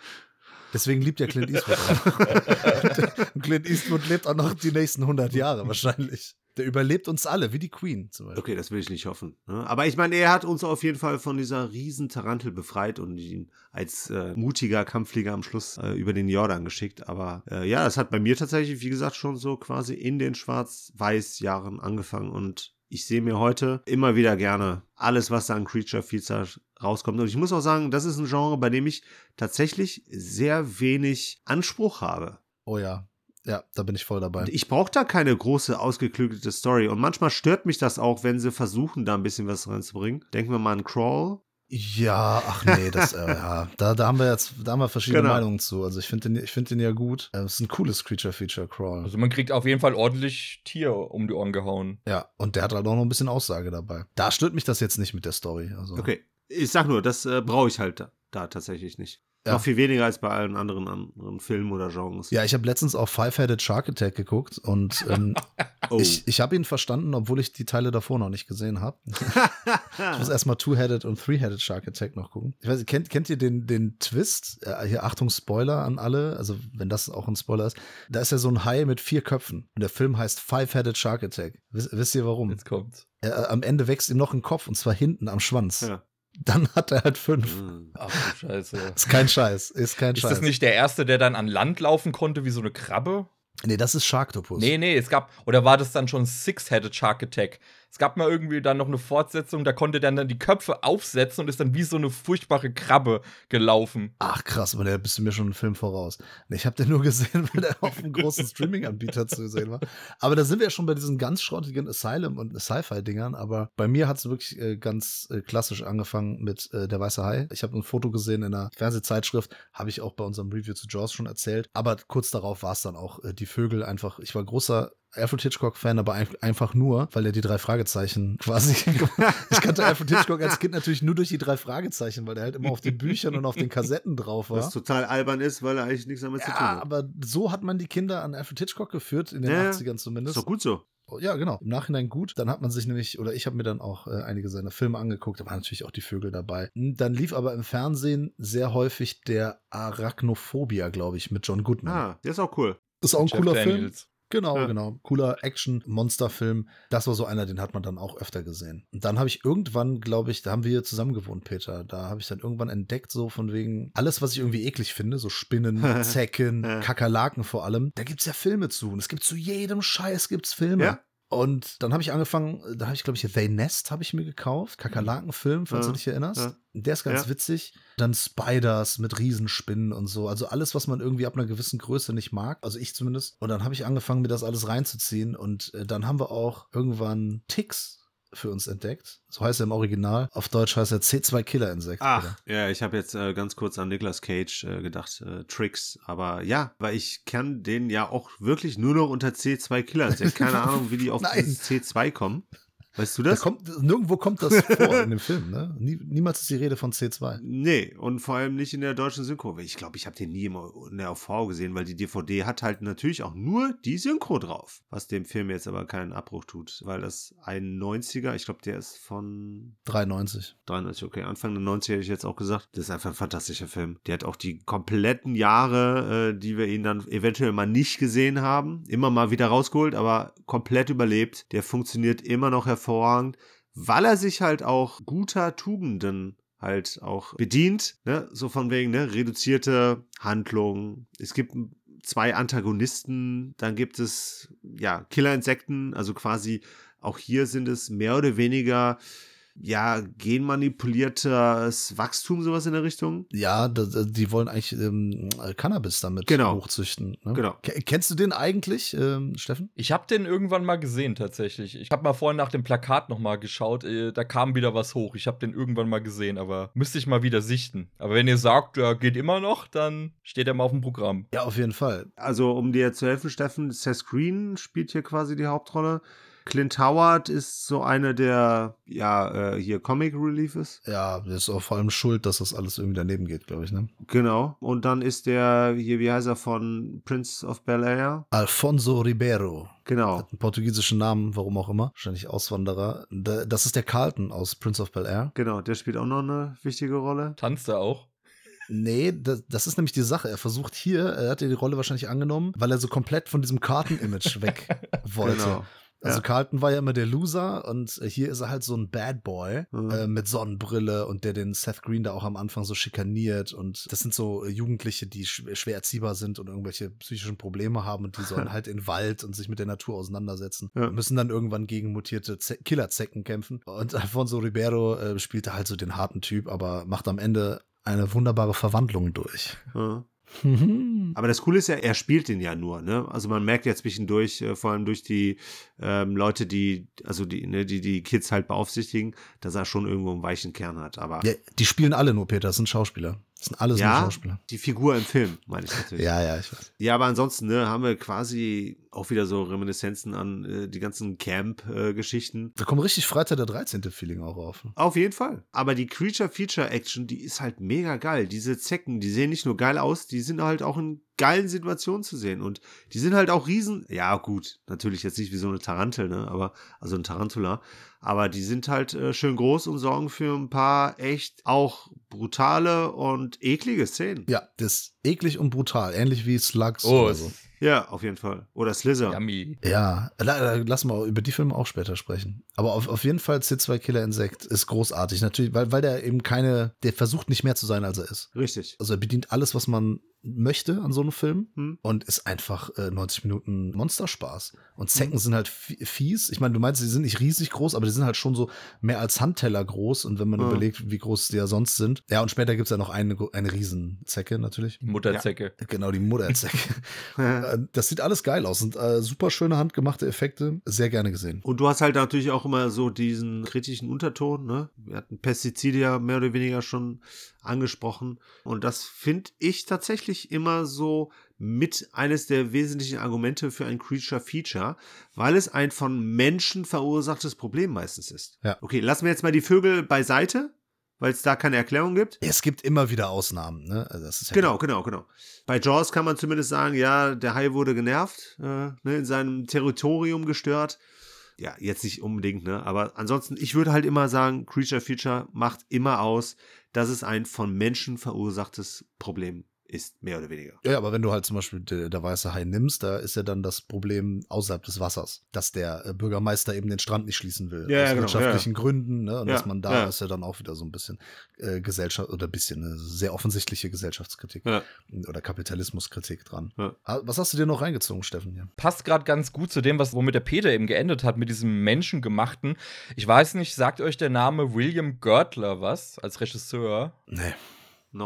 [SPEAKER 1] Deswegen liebt ja Clint Eastwood auch. Clint Eastwood lebt auch noch die nächsten 100 Jahre wahrscheinlich. Der überlebt uns alle, wie die Queen zum
[SPEAKER 3] Beispiel. Okay, das will ich nicht hoffen. Ne? Aber ich meine, er hat uns auf jeden Fall von dieser riesen Tarantel befreit und ihn als äh, mutiger Kampfflieger am Schluss äh, über den Jordan geschickt. Aber äh, ja, es hat bei mir tatsächlich, wie gesagt, schon so quasi in den Schwarz-Weiß-Jahren angefangen und ich sehe mir heute immer wieder gerne alles, was da an Creature Features rauskommt. Und ich muss auch sagen, das ist ein Genre, bei dem ich tatsächlich sehr wenig Anspruch habe.
[SPEAKER 1] Oh ja, ja, da bin ich voll dabei.
[SPEAKER 3] Ich brauche da keine große, ausgeklügelte Story. Und manchmal stört mich das auch, wenn sie versuchen, da ein bisschen was reinzubringen. Denken wir mal an Crawl.
[SPEAKER 1] Ja, ach nee, das, äh, ja, da, da haben wir jetzt, da haben wir verschiedene genau. Meinungen zu. Also ich finde den, ich finde den ja gut. Es ist ein cooles Creature-Feature, Crawl.
[SPEAKER 2] Also man kriegt auf jeden Fall ordentlich Tier um die Ohren gehauen.
[SPEAKER 1] Ja, und der hat halt auch noch ein bisschen Aussage dabei. Da stört mich das jetzt nicht mit der Story. Also.
[SPEAKER 3] Okay, ich sag nur, das äh, brauche ich halt da, da tatsächlich nicht. Ja. Noch viel weniger als bei allen anderen, anderen Filmen oder Genres.
[SPEAKER 1] Ja, ich habe letztens auch Five-Headed Shark Attack geguckt und ähm, oh. ich, ich habe ihn verstanden, obwohl ich die Teile davor noch nicht gesehen habe. ich muss erstmal Two-Headed und Three-Headed Shark Attack noch gucken. Ich weiß nicht, kennt, kennt ihr den, den Twist? Äh, hier, Achtung, Spoiler an alle, also wenn das auch ein Spoiler ist. Da ist ja so ein Hai mit vier Köpfen und der Film heißt Five-Headed Shark Attack. Wisst, wisst ihr warum?
[SPEAKER 2] Jetzt kommt's.
[SPEAKER 1] Äh, am Ende wächst ihm noch ein Kopf und zwar hinten am Schwanz. Ja dann hat er halt fünf.
[SPEAKER 2] Hm. Ach du Scheiße.
[SPEAKER 1] Ist kein Scheiß, ist kein
[SPEAKER 2] ist
[SPEAKER 1] Scheiß.
[SPEAKER 2] Ist das nicht der erste, der dann an Land laufen konnte wie so eine Krabbe?
[SPEAKER 1] Nee, das ist Sharktopus.
[SPEAKER 2] Nee, nee, es gab, oder war das dann schon Six-Headed Shark Attack? Es gab mal irgendwie dann noch eine Fortsetzung, da konnte der dann die Köpfe aufsetzen und ist dann wie so eine furchtbare Krabbe gelaufen.
[SPEAKER 1] Ach krass, aber der bist du mir schon einen Film voraus. Ich habe den nur gesehen, weil der auf einem großen Streaming-Anbieter zu sehen war. Aber da sind wir ja schon bei diesen ganz schrottigen Asylum- und Sci-Fi-Dingern. Aber bei mir hat es wirklich äh, ganz äh, klassisch angefangen mit äh, Der Weiße Hai. Ich habe ein Foto gesehen in einer Fernsehzeitschrift, habe ich auch bei unserem Review zu Jaws schon erzählt. Aber kurz darauf war es dann auch äh, die Vögel einfach. Ich war großer Alfred Hitchcock-Fan, aber einfach nur, weil er die drei Fragezeichen quasi. ich kannte Alfred Hitchcock als Kind natürlich nur durch die drei Fragezeichen, weil er halt immer auf den Büchern und auf den Kassetten drauf war. Was
[SPEAKER 3] total albern ist, weil er eigentlich nichts damit ja, zu tun hat.
[SPEAKER 1] aber so hat man die Kinder an Alfred Hitchcock geführt, in den ja, 80ern zumindest.
[SPEAKER 3] Ist doch gut so.
[SPEAKER 1] Ja, genau. Im Nachhinein gut. Dann hat man sich nämlich, oder ich habe mir dann auch äh, einige seiner Filme angeguckt, da waren natürlich auch die Vögel dabei. Hm, dann lief aber im Fernsehen sehr häufig der Arachnophobia, glaube ich, mit John Goodman.
[SPEAKER 3] Ah, der ist auch cool.
[SPEAKER 1] Ist auch ein Jeff cooler Daniels. Film. Genau, ja. genau. Cooler Action-Monster-Film. Das war so einer, den hat man dann auch öfter gesehen. Und dann habe ich irgendwann, glaube ich, da haben wir zusammen gewohnt, Peter. Da habe ich dann irgendwann entdeckt, so von wegen alles, was ich irgendwie eklig finde, so Spinnen, Zecken, Kakerlaken vor allem. Da gibt es ja Filme zu. Und es gibt zu jedem Scheiß gibt's Filme. Ja. Und dann habe ich angefangen, da habe ich, glaube ich, The Nest habe ich mir gekauft. Kakerlakenfilm, falls ja, du dich erinnerst. Ja. Der ist ganz ja. witzig. Dann Spiders mit Riesenspinnen und so. Also alles, was man irgendwie ab einer gewissen Größe nicht mag. Also ich zumindest. Und dann habe ich angefangen, mir das alles reinzuziehen. Und äh, dann haben wir auch irgendwann Ticks für uns entdeckt. So heißt er im Original. Auf Deutsch heißt er C2 Killer Insekt.
[SPEAKER 3] Ach, oder? ja, ich habe jetzt äh, ganz kurz an Nicolas Cage äh, gedacht, äh, Tricks. Aber ja, weil ich kann den ja auch wirklich nur noch unter C2 Killer Insekt. Keine Ahnung, wie die auf C2 kommen. Weißt du das?
[SPEAKER 1] Da kommt, nirgendwo kommt das vor in dem Film, ne? Nie, niemals ist die Rede von C2.
[SPEAKER 3] Nee, und vor allem nicht in der deutschen Synchro. Ich glaube, ich habe den nie in der OV gesehen, weil die DVD hat halt natürlich auch nur die Synchro drauf. Was dem Film jetzt aber keinen Abbruch tut, weil das ein 90er, ich glaube, der ist von
[SPEAKER 1] 93.
[SPEAKER 3] 93, okay. Anfang der 90er hätte ich jetzt auch gesagt. Das ist einfach ein fantastischer Film. Der hat auch die kompletten Jahre, äh, die wir ihn dann eventuell mal nicht gesehen haben, immer mal wieder rausgeholt, aber komplett überlebt. Der funktioniert immer noch hervorragend, weil er sich halt auch guter Tugenden halt auch bedient, ne? so von wegen, ne, reduzierte Handlung. Es gibt zwei Antagonisten, dann gibt es ja Killerinsekten, also quasi auch hier sind es mehr oder weniger ja, genmanipuliertes Wachstum, sowas in der Richtung.
[SPEAKER 1] Ja, die wollen eigentlich ähm, Cannabis damit
[SPEAKER 3] genau.
[SPEAKER 1] hochzüchten. Ne?
[SPEAKER 3] Genau.
[SPEAKER 1] Kennst du den eigentlich, ähm, Steffen?
[SPEAKER 2] Ich habe den irgendwann mal gesehen, tatsächlich. Ich habe mal vorhin nach dem Plakat noch mal geschaut. Äh, da kam wieder was hoch. Ich habe den irgendwann mal gesehen, aber müsste ich mal wieder sichten. Aber wenn ihr sagt, der geht immer noch, dann steht er mal auf dem Programm.
[SPEAKER 1] Ja, auf jeden Fall.
[SPEAKER 3] Also, um dir zu helfen, Steffen, Seth Green spielt hier quasi die Hauptrolle. Clint Howard ist so eine der, ja, äh, hier Comic Reliefes.
[SPEAKER 1] Ja, der ist auch vor allem schuld, dass das alles irgendwie daneben geht, glaube ich, ne?
[SPEAKER 3] Genau. Und dann ist der, hier, wie heißt er, von Prince of Bel Air?
[SPEAKER 1] Alfonso Ribeiro.
[SPEAKER 3] Genau.
[SPEAKER 1] Hat einen portugiesischen Namen, warum auch immer. Wahrscheinlich Auswanderer. Das ist der Carlton aus Prince of Bel Air.
[SPEAKER 3] Genau, der spielt auch noch eine wichtige Rolle.
[SPEAKER 2] Tanzt er auch?
[SPEAKER 1] Nee, das, das, ist nämlich die Sache. Er versucht hier, er hat die Rolle wahrscheinlich angenommen, weil er so komplett von diesem Karten-Image weg wollte. Genau. Also ja. Carlton war ja immer der Loser und hier ist er halt so ein Bad Boy mhm. äh, mit Sonnenbrille und der den Seth Green da auch am Anfang so schikaniert und das sind so Jugendliche, die schwer erziehbar sind und irgendwelche psychischen Probleme haben und die sollen halt in den Wald und sich mit der Natur auseinandersetzen ja. und müssen dann irgendwann gegen mutierte Killerzecken kämpfen und Alfonso Ribeiro äh, spielt da halt so den harten Typ, aber macht am Ende eine wunderbare Verwandlung durch.
[SPEAKER 3] Mhm. Aber das Coole ist ja, er spielt den ja nur, ne? Also man merkt ja zwischendurch, äh, vor allem durch die ähm, Leute, die, also die, ne, die die Kids halt beaufsichtigen, dass er schon irgendwo einen weichen Kern hat. Aber
[SPEAKER 1] ja, die spielen alle nur, Peter, das sind Schauspieler. Das sind alles
[SPEAKER 3] ja,
[SPEAKER 1] nur Schauspieler.
[SPEAKER 3] Die Figur im Film, meine ich natürlich.
[SPEAKER 1] ja, ja, ich weiß.
[SPEAKER 3] Ja, aber ansonsten ne, haben wir quasi auch wieder so Reminiszenzen an äh, die ganzen Camp-Geschichten. Äh,
[SPEAKER 1] da kommt richtig Freitag der 13. Feeling auch auf.
[SPEAKER 3] Auf jeden Fall. Aber die Creature-Feature-Action, die ist halt mega geil. Diese Zecken, die sehen nicht nur geil aus, die sind halt auch in geilen Situationen zu sehen. Und die sind halt auch riesen. Ja, gut, natürlich jetzt nicht wie so eine Tarantel, ne? Aber, also ein Tarantula. Aber die sind halt äh, schön groß und sorgen für ein paar echt auch brutale und eklige Szenen.
[SPEAKER 1] Ja, das ist eklig und brutal. Ähnlich wie Slugs
[SPEAKER 3] oh, oder so. Ja, auf jeden Fall. Oder Slither.
[SPEAKER 2] Yummy.
[SPEAKER 1] Ja, lass mal über die Filme auch später sprechen. Aber auf, auf jeden Fall C2 Killer Insekt ist großartig. Natürlich, weil, weil der eben keine, der versucht nicht mehr zu sein, als er ist.
[SPEAKER 3] Richtig.
[SPEAKER 1] Also er bedient alles, was man möchte an so einem Film hm. und ist einfach äh, 90 Minuten Monsterspaß. Und Zecken hm. sind halt fies. Ich meine, du meinst, sie sind nicht riesig groß, aber die sind halt schon so mehr als Handteller groß. Und wenn man hm. überlegt, wie groß die ja sonst sind. Ja, und später gibt es ja noch eine, eine Riesenzecke natürlich.
[SPEAKER 2] Die Mutterzecke.
[SPEAKER 1] Ja, genau, die Mutterzecke. Äh, das sieht alles geil aus. Sind äh, super schöne handgemachte Effekte. Sehr gerne gesehen.
[SPEAKER 3] Und du hast halt natürlich auch immer so diesen kritischen Unterton, ne? Wir hatten Pestizide ja mehr oder weniger schon angesprochen. Und das finde ich tatsächlich immer so mit eines der wesentlichen Argumente für ein Creature Feature, weil es ein von Menschen verursachtes Problem meistens ist.
[SPEAKER 1] Ja.
[SPEAKER 3] Okay, lassen wir jetzt mal die Vögel beiseite, weil es da keine Erklärung gibt.
[SPEAKER 1] Es gibt immer wieder Ausnahmen, ne? Also das ist
[SPEAKER 3] ja genau, genau, genau. Bei Jaws kann man zumindest sagen, ja, der Hai wurde genervt, äh, ne, in seinem Territorium gestört ja, jetzt nicht unbedingt, ne? Aber ansonsten, ich würde halt immer sagen, Creature Feature macht immer aus, dass es ein von Menschen verursachtes Problem ist, mehr oder weniger.
[SPEAKER 1] Ja, aber wenn du halt zum Beispiel der, der weiße Hai nimmst, da ist ja dann das Problem außerhalb des Wassers, dass der äh, Bürgermeister eben den Strand nicht schließen will.
[SPEAKER 3] Ja,
[SPEAKER 1] aus
[SPEAKER 3] genau,
[SPEAKER 1] wirtschaftlichen
[SPEAKER 3] ja.
[SPEAKER 1] Gründen, ne? Und
[SPEAKER 3] ja,
[SPEAKER 1] dass man da ist ja dann auch wieder so ein bisschen äh, Gesellschaft oder ein bisschen eine sehr offensichtliche Gesellschaftskritik oder Kapitalismuskritik dran. Was hast du dir noch reingezogen, Steffen? Hier?
[SPEAKER 2] Passt gerade ganz gut zu dem, was womit der Peter eben geendet hat, mit diesem Menschengemachten. Ich weiß nicht, sagt euch der Name William Görtler was als Regisseur?
[SPEAKER 1] Nee.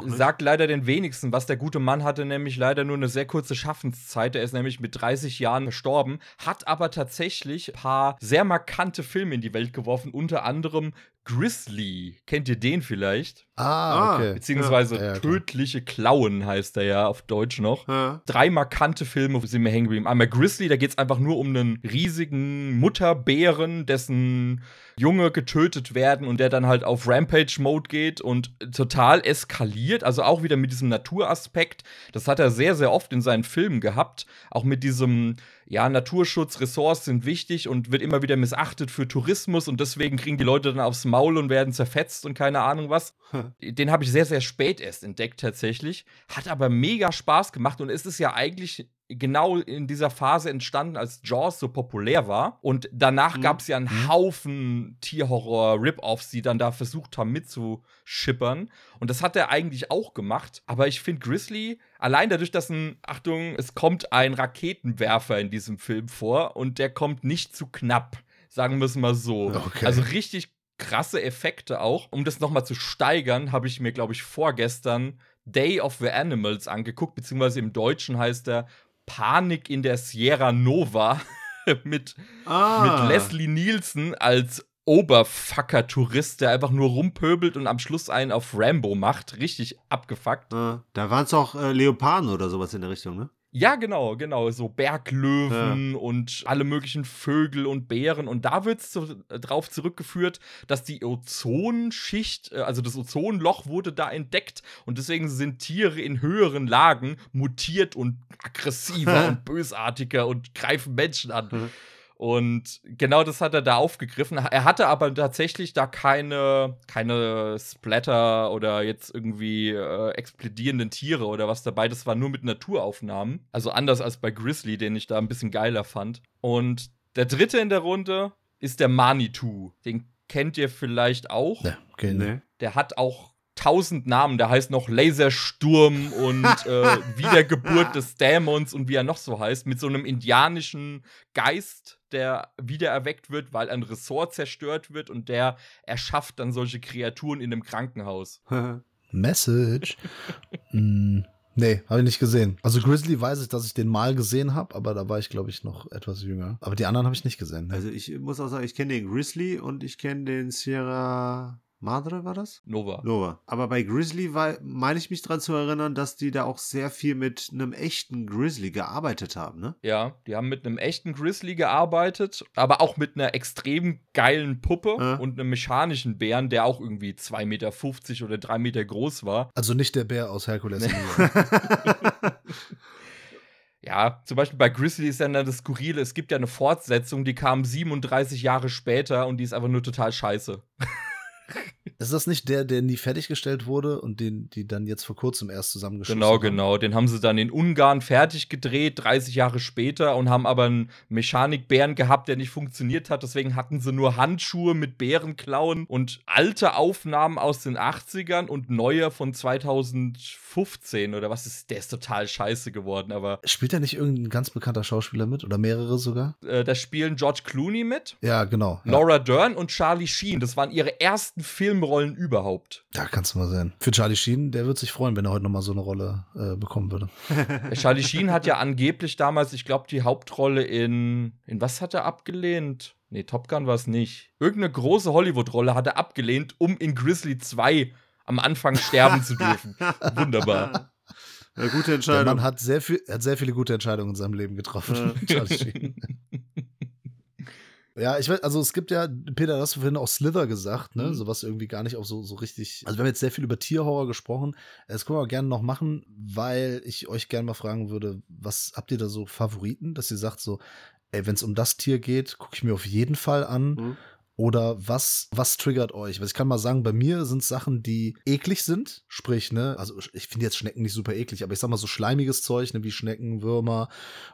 [SPEAKER 2] Sagt leider den wenigsten, was der gute Mann hatte, nämlich leider nur eine sehr kurze Schaffenszeit. Er ist nämlich mit 30 Jahren gestorben, hat aber tatsächlich ein paar sehr markante Filme in die Welt geworfen, unter anderem Grizzly. Kennt ihr den vielleicht?
[SPEAKER 1] Ah, okay.
[SPEAKER 2] Beziehungsweise ja. Tödliche Klauen heißt er ja auf Deutsch noch. Ja. Drei markante Filme sind mir hängen geblieben. Einmal Grizzly, da geht es einfach nur um einen riesigen Mutterbären, dessen Junge getötet werden und der dann halt auf Rampage-Mode geht und total eskaliert. Also auch wieder mit diesem Naturaspekt. Das hat er sehr, sehr oft in seinen Filmen gehabt. Auch mit diesem, ja, Naturschutz, Ressorts sind wichtig und wird immer wieder missachtet für Tourismus und deswegen kriegen die Leute dann aufs Maul und werden zerfetzt und keine Ahnung was. Den habe ich sehr, sehr spät erst entdeckt tatsächlich. Hat aber mega Spaß gemacht und es ist ja eigentlich genau in dieser Phase entstanden, als Jaws so populär war. Und danach mhm. gab es ja einen mhm. Haufen Tierhorror-Rip-Offs, die dann da versucht haben mitzuschippern. Und das hat er eigentlich auch gemacht. Aber ich finde Grizzly, allein dadurch, dass ein, Achtung, es kommt ein Raketenwerfer in diesem Film vor und der kommt nicht zu knapp. Sagen wir es mal so. Okay. Also richtig krasse Effekte auch. Um das nochmal zu steigern, habe ich mir, glaube ich, vorgestern Day of the Animals angeguckt, beziehungsweise im Deutschen heißt er Panik in der Sierra Nova mit, ah. mit Leslie Nielsen als Oberfucker-Tourist, der einfach nur rumpöbelt und am Schluss einen auf Rambo macht. Richtig abgefuckt.
[SPEAKER 3] Ah, da waren es auch äh, Leoparden oder sowas in der Richtung, ne?
[SPEAKER 2] Ja, genau, genau. So Berglöwen ja. und alle möglichen Vögel und Bären. Und da wird es so, äh, drauf zurückgeführt, dass die Ozonschicht, äh, also das Ozonloch wurde da entdeckt. Und deswegen sind Tiere in höheren Lagen mutiert und aggressiver und bösartiger und greifen Menschen an. Und genau das hat er da aufgegriffen. Er hatte aber tatsächlich da keine, keine Splatter oder jetzt irgendwie äh, explodierenden Tiere oder was dabei. Das war nur mit Naturaufnahmen. Also anders als bei Grizzly, den ich da ein bisschen geiler fand. Und der dritte in der Runde ist der Manitou. Den kennt ihr vielleicht auch.
[SPEAKER 1] Ja, okay, ne.
[SPEAKER 2] Der hat auch tausend Namen. Der heißt noch Lasersturm und äh, Wiedergeburt des Dämons und wie er noch so heißt, mit so einem indianischen Geist, der wiedererweckt wird, weil ein Ressort zerstört wird und der erschafft dann solche Kreaturen in einem Krankenhaus.
[SPEAKER 1] Message. mm, nee, habe ich nicht gesehen. Also Grizzly weiß ich, dass ich den mal gesehen habe, aber da war ich, glaube ich, noch etwas jünger. Aber die anderen habe ich nicht gesehen.
[SPEAKER 3] Ne? Also ich muss auch sagen, ich kenne den Grizzly und ich kenne den Sierra Madre war das?
[SPEAKER 2] Nova.
[SPEAKER 3] Nova. Aber bei Grizzly meine ich mich daran zu erinnern, dass die da auch sehr viel mit einem echten Grizzly gearbeitet haben, ne?
[SPEAKER 2] Ja, die haben mit einem echten Grizzly gearbeitet, aber auch mit einer extrem geilen Puppe äh. und einem mechanischen Bären, der auch irgendwie 2,50 Meter oder 3 Meter groß war.
[SPEAKER 1] Also nicht der Bär aus Herkules. Nee.
[SPEAKER 2] Ja, zum Beispiel bei Grizzly ist dann das Skurrile, es gibt ja eine Fortsetzung, die kam 37 Jahre später und die ist einfach nur total scheiße.
[SPEAKER 1] Ist das nicht der, der nie fertiggestellt wurde und den die dann jetzt vor kurzem erst zusammengeschlossen
[SPEAKER 2] Genau, haben? genau. Den haben sie dann in Ungarn fertig gedreht, 30 Jahre später, und haben aber einen Mechanikbären gehabt, der nicht funktioniert hat. Deswegen hatten sie nur Handschuhe mit Bärenklauen und alte Aufnahmen aus den 80ern und neue von 2015 oder was ist, der ist total scheiße geworden, aber.
[SPEAKER 1] Spielt da nicht irgendein ganz bekannter Schauspieler mit oder mehrere sogar?
[SPEAKER 2] Äh, da spielen George Clooney mit.
[SPEAKER 1] Ja, genau.
[SPEAKER 2] Ja. Laura Dern und Charlie Sheen. Das waren ihre ersten Filme Nebenrollen überhaupt.
[SPEAKER 1] Ja, kannst du mal sehen. Für Charlie Sheen, der wird sich freuen, wenn er heute noch mal so eine Rolle äh, bekommen würde.
[SPEAKER 2] Charlie Sheen hat ja angeblich damals, ich glaube, die Hauptrolle in, in was hat er abgelehnt? Nee, Top Gun war es nicht. Irgendeine große Hollywood-Rolle hat er abgelehnt, um in Grizzly 2 am Anfang sterben zu dürfen. Wunderbar.
[SPEAKER 3] Ja, gute Entscheidung. Der
[SPEAKER 1] Mann hat sehr, viel, hat sehr viele gute Entscheidungen in seinem Leben getroffen. Charlie Sheen. Ja, ich weiß, also es gibt ja, Peter, hast du vorhin auch Slither gesagt, ne? Mhm. So was irgendwie gar nicht auch so, so richtig. Also wir haben jetzt sehr viel über Tierhorror gesprochen. Das können wir gerne noch machen, weil ich euch gerne mal fragen würde, was habt ihr da so Favoriten, dass ihr sagt so, ey, wenn es um das Tier geht, gucke ich mir auf jeden Fall an. Mhm. Oder was, was triggert euch? Weil ich kann mal sagen, bei mir sind Sachen, die eklig sind. Sprich, ne, also ich finde jetzt Schnecken nicht super eklig, aber ich sag mal so schleimiges Zeug, ne, wie Schnecken, Würmer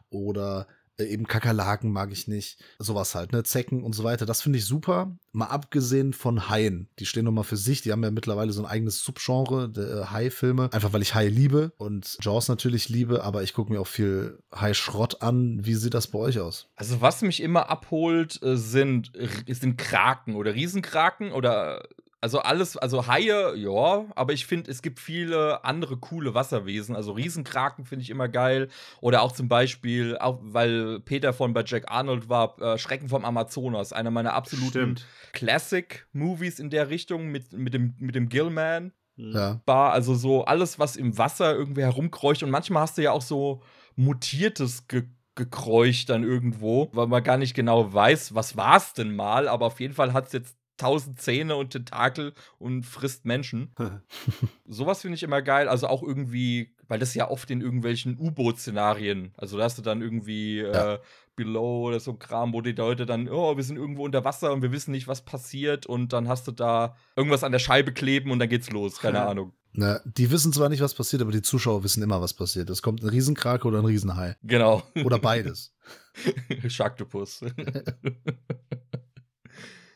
[SPEAKER 1] oder äh, eben Kakerlaken mag ich nicht. Sowas halt, ne? Zecken und so weiter. Das finde ich super. Mal abgesehen von Haien. Die stehen nochmal für sich. Die haben ja mittlerweile so ein eigenes Subgenre, der äh, Hai-Filme. Einfach weil ich Hai liebe und Jaws natürlich liebe, aber ich gucke mir auch viel Hai-Schrott an. Wie sieht das bei euch aus?
[SPEAKER 2] Also, was mich immer abholt, äh, sind, sind Kraken oder Riesenkraken oder Also alles, also Haie, ja, aber ich finde, es gibt viele andere coole Wasserwesen. Also Riesenkraken finde ich immer geil. Oder auch zum Beispiel, auch weil Peter von bei Jack Arnold war, äh, Schrecken vom Amazonas, einer meiner absoluten Classic-Movies in der Richtung mit, mit, dem, mit dem Gillman.
[SPEAKER 1] Mhm. Ja.
[SPEAKER 2] War also so alles, was im Wasser irgendwie herumkreucht. Und manchmal hast du ja auch so mutiertes Ge gekräucht dann irgendwo, weil man gar nicht genau weiß, was war es denn mal, aber auf jeden Fall hat es jetzt tausend Zähne und Tentakel und frisst Menschen. Sowas finde ich immer geil. Also auch irgendwie, weil das ja oft in irgendwelchen U-Boot-Szenarien, also da hast du dann irgendwie ja. äh, Below oder so Kram, wo die Leute dann, oh, wir sind irgendwo unter Wasser und wir wissen nicht, was passiert und dann hast du da irgendwas an der Scheibe kleben und dann geht's los, keine Ahnung.
[SPEAKER 1] Na, die wissen zwar nicht, was passiert, aber die Zuschauer wissen immer, was passiert. Es kommt ein Riesenkrake oder ein Riesenhai.
[SPEAKER 2] Genau.
[SPEAKER 1] Oder beides.
[SPEAKER 2] Sharktopus.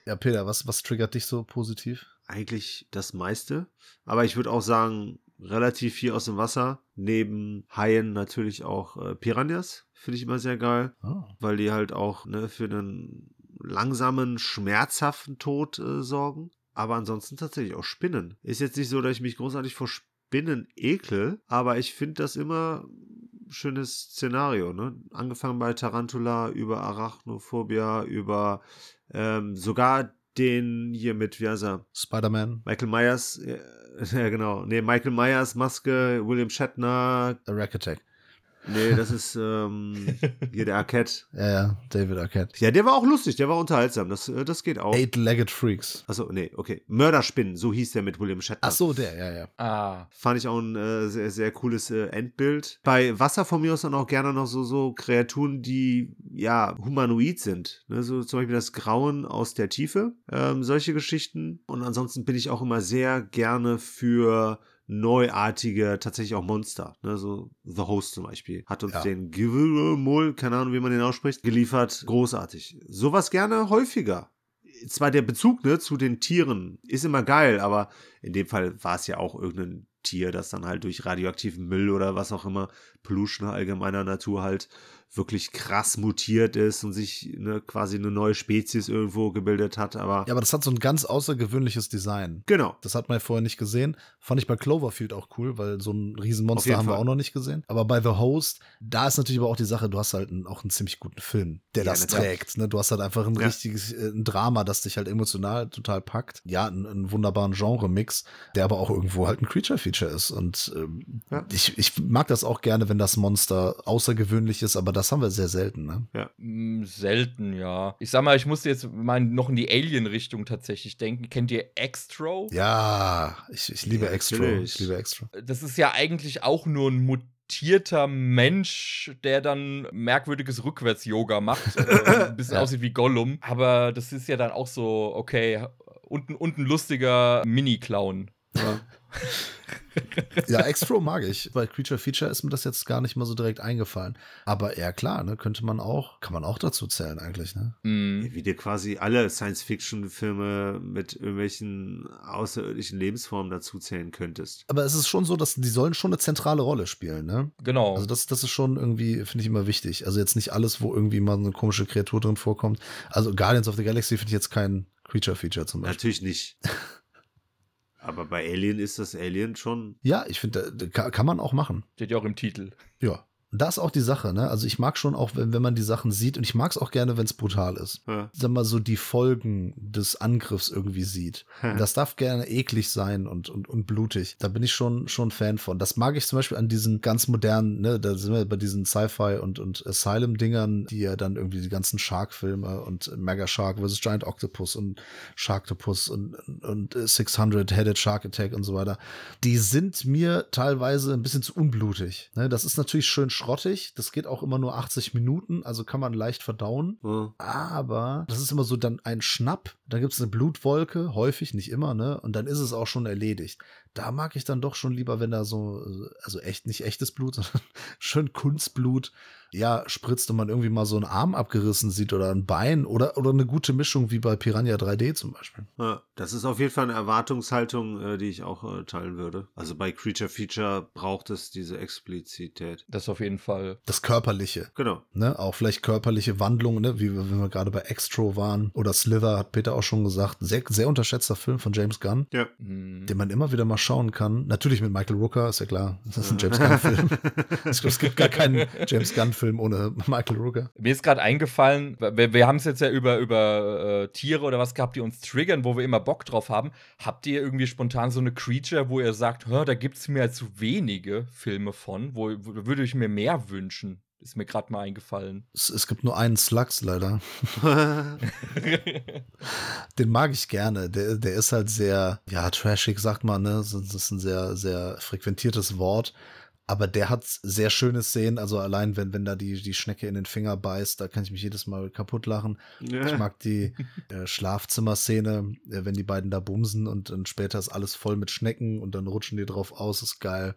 [SPEAKER 1] ja, Peter, was, was triggert dich so positiv?
[SPEAKER 3] Eigentlich das meiste. Aber ich würde auch sagen, relativ viel aus dem Wasser. Neben Haien natürlich auch äh, Piranhas. Finde ich immer sehr geil. Oh. Weil die halt auch ne, für einen langsamen, schmerzhaften Tod äh, sorgen. Aber ansonsten tatsächlich auch Spinnen. Ist jetzt nicht so, dass ich mich großartig vor Spinnen ekel, aber ich finde das immer schönes Szenario. Ne? Angefangen bei Tarantula über Arachnophobia, über ähm, sogar den hier mit, wie heißt er?
[SPEAKER 1] Spider-Man.
[SPEAKER 3] Michael Myers, ja, ja, genau. Nee, Michael Myers, Maske, William Shatner.
[SPEAKER 1] The Rack Attack.
[SPEAKER 3] Nee, das ist ähm, hier der Arquette.
[SPEAKER 1] Ja, ja, David Arquette.
[SPEAKER 3] Ja, der war auch lustig, der war unterhaltsam. Das, äh, das geht auch.
[SPEAKER 1] Eight-Legged Freaks.
[SPEAKER 3] Achso, nee, okay. Mörderspinnen, so hieß der mit William Shatner.
[SPEAKER 1] Ach so, der, ja, ja.
[SPEAKER 2] Ah.
[SPEAKER 3] Fand ich auch ein äh, sehr, sehr cooles äh, Endbild. Bei Wasser von mir aus dann auch gerne noch so, so Kreaturen, die ja humanoid sind. Ne? So zum Beispiel das Grauen aus der Tiefe. Ähm, solche Geschichten. Und ansonsten bin ich auch immer sehr gerne für neuartige, tatsächlich auch Monster. Ne? So The Host zum Beispiel hat uns ja. den Givemol, keine Ahnung, wie man den ausspricht, geliefert. Großartig. Sowas gerne häufiger. Zwar der Bezug ne, zu den Tieren ist immer geil, aber in dem Fall war es ja auch irgendein Tier, das dann halt durch radioaktiven Müll oder was auch immer, Pollution allgemeiner Natur halt wirklich krass mutiert ist und sich ne, quasi eine neue Spezies irgendwo gebildet hat. Aber
[SPEAKER 1] ja, aber das hat so ein ganz außergewöhnliches Design.
[SPEAKER 3] Genau.
[SPEAKER 1] Das hat man ja vorher nicht gesehen. Fand ich bei Cloverfield auch cool, weil so ein Riesenmonster haben Fall. wir auch noch nicht gesehen. Aber bei The Host, da ist natürlich aber auch die Sache, du hast halt einen, auch einen ziemlich guten Film, der ja, das trägt. Ne? Du hast halt einfach ein ja. richtiges äh, ein Drama, das dich halt emotional total packt. Ja, einen, einen wunderbaren Genre-Mix, der aber auch irgendwo halt ein Creature-Feature ist. Und ähm, ja. ich, ich mag das auch gerne, wenn das Monster außergewöhnlich ist, aber das haben wir sehr selten, ne?
[SPEAKER 3] Ja.
[SPEAKER 2] Mm, selten, ja. Ich sag mal, ich musste jetzt mal noch in die Alien-Richtung tatsächlich denken. Kennt ihr Extro?
[SPEAKER 1] Ja, ich, ich liebe ja, Extro. Ich liebe Extro.
[SPEAKER 2] Das ist ja eigentlich auch nur ein mutierter Mensch, der dann merkwürdiges Rückwärts-Yoga macht. Äh, ein bisschen ja. aussieht wie Gollum. Aber das ist ja dann auch so, okay, und, und ein lustiger Mini-Clown. Ja.
[SPEAKER 1] ja, Extro mag ich. Bei Creature Feature ist mir das jetzt gar nicht mal so direkt eingefallen. Aber ja, klar, ne, könnte man auch, kann man auch dazu zählen eigentlich, ne?
[SPEAKER 3] Mm. Wie dir quasi alle Science-Fiction-Filme mit irgendwelchen außerirdischen Lebensformen dazu zählen könntest.
[SPEAKER 1] Aber es ist schon so, dass die sollen schon eine zentrale Rolle spielen, ne?
[SPEAKER 2] Genau.
[SPEAKER 1] Also das, das ist schon irgendwie, finde ich immer wichtig. Also jetzt nicht alles, wo irgendwie mal eine komische Kreatur drin vorkommt. Also Guardians of the Galaxy finde ich jetzt kein Creature-Feature zum Beispiel.
[SPEAKER 3] Natürlich nicht. Aber bei Alien ist das Alien schon.
[SPEAKER 1] Ja, ich finde, kann man auch machen.
[SPEAKER 2] Steht ja auch im Titel.
[SPEAKER 1] Ja das ist auch die Sache, ne? Also ich mag schon auch, wenn, wenn man die Sachen sieht und ich mag es auch gerne, wenn es brutal ist. Ja. Sag mal so die Folgen des Angriffs irgendwie sieht. das darf gerne eklig sein und, und, und blutig. Da bin ich schon, schon Fan von. Das mag ich zum Beispiel an diesen ganz modernen, ne, da sind wir bei diesen Sci-Fi und, und Asylum-Dingern, die ja dann irgendwie die ganzen Shark-Filme und Mega Shark vs. Giant Octopus und Sharktopus und, und 600 Headed Shark Attack und so weiter. Die sind mir teilweise ein bisschen zu unblutig. Ne? Das ist natürlich schön schrottig. Das geht auch immer nur 80 Minuten, also kann man leicht verdauen. Mhm. Aber das ist immer so dann ein Schnapp. Da gibt es eine Blutwolke, häufig, nicht immer, ne? Und dann ist es auch schon erledigt. Da mag ich dann doch schon lieber, wenn da so, also echt, nicht echtes Blut, sondern schön Kunstblut ja, spritzt und man irgendwie mal so einen Arm abgerissen sieht oder ein Bein oder, oder eine gute Mischung wie bei Piranha 3D zum Beispiel.
[SPEAKER 3] Ja, das ist auf jeden Fall eine Erwartungshaltung, äh, die ich auch äh, teilen würde. Also bei Creature Feature braucht es diese Explizität.
[SPEAKER 2] Das auf jeden Fall.
[SPEAKER 1] Das Körperliche.
[SPEAKER 3] Genau.
[SPEAKER 1] Ne? Auch vielleicht körperliche Wandlungen, ne? wie wenn wir gerade bei Extro waren oder Slither, hat Peter auch schon gesagt. Sehr, sehr unterschätzter Film von James Gunn.
[SPEAKER 3] Ja.
[SPEAKER 2] Hm.
[SPEAKER 1] Den man immer wieder mal schauen kann. Natürlich mit Michael Rooker, ist ja klar. Das ist ein James Gunn-Film. es gibt gar keinen James Gunn-Film ohne Michael Rooker.
[SPEAKER 2] Mir ist gerade eingefallen, wir, wir haben es jetzt ja über, über äh, Tiere oder was gehabt, die uns triggern, wo wir immer Bock drauf haben. Habt ihr irgendwie spontan so eine Creature, wo ihr sagt, da gibt es mir zu wenige Filme von, wo, wo würde ich mir mehr wünschen? Ist mir gerade mal eingefallen.
[SPEAKER 1] Es, es, gibt nur einen Slugs leider. Den mag ich gerne. Der, der ist halt sehr, ja, trashig, sagt man, ne? Das ist ein sehr, sehr frequentiertes Wort. Aber der hat sehr schöne Szenen, also allein wenn, wenn da die, die Schnecke in den Finger beißt, da kann ich mich jedes Mal kaputt lachen. Ja. Ich mag die äh, Schlafzimmerszene, äh, wenn die beiden da bumsen und dann später ist alles voll mit Schnecken und dann rutschen die drauf aus, ist geil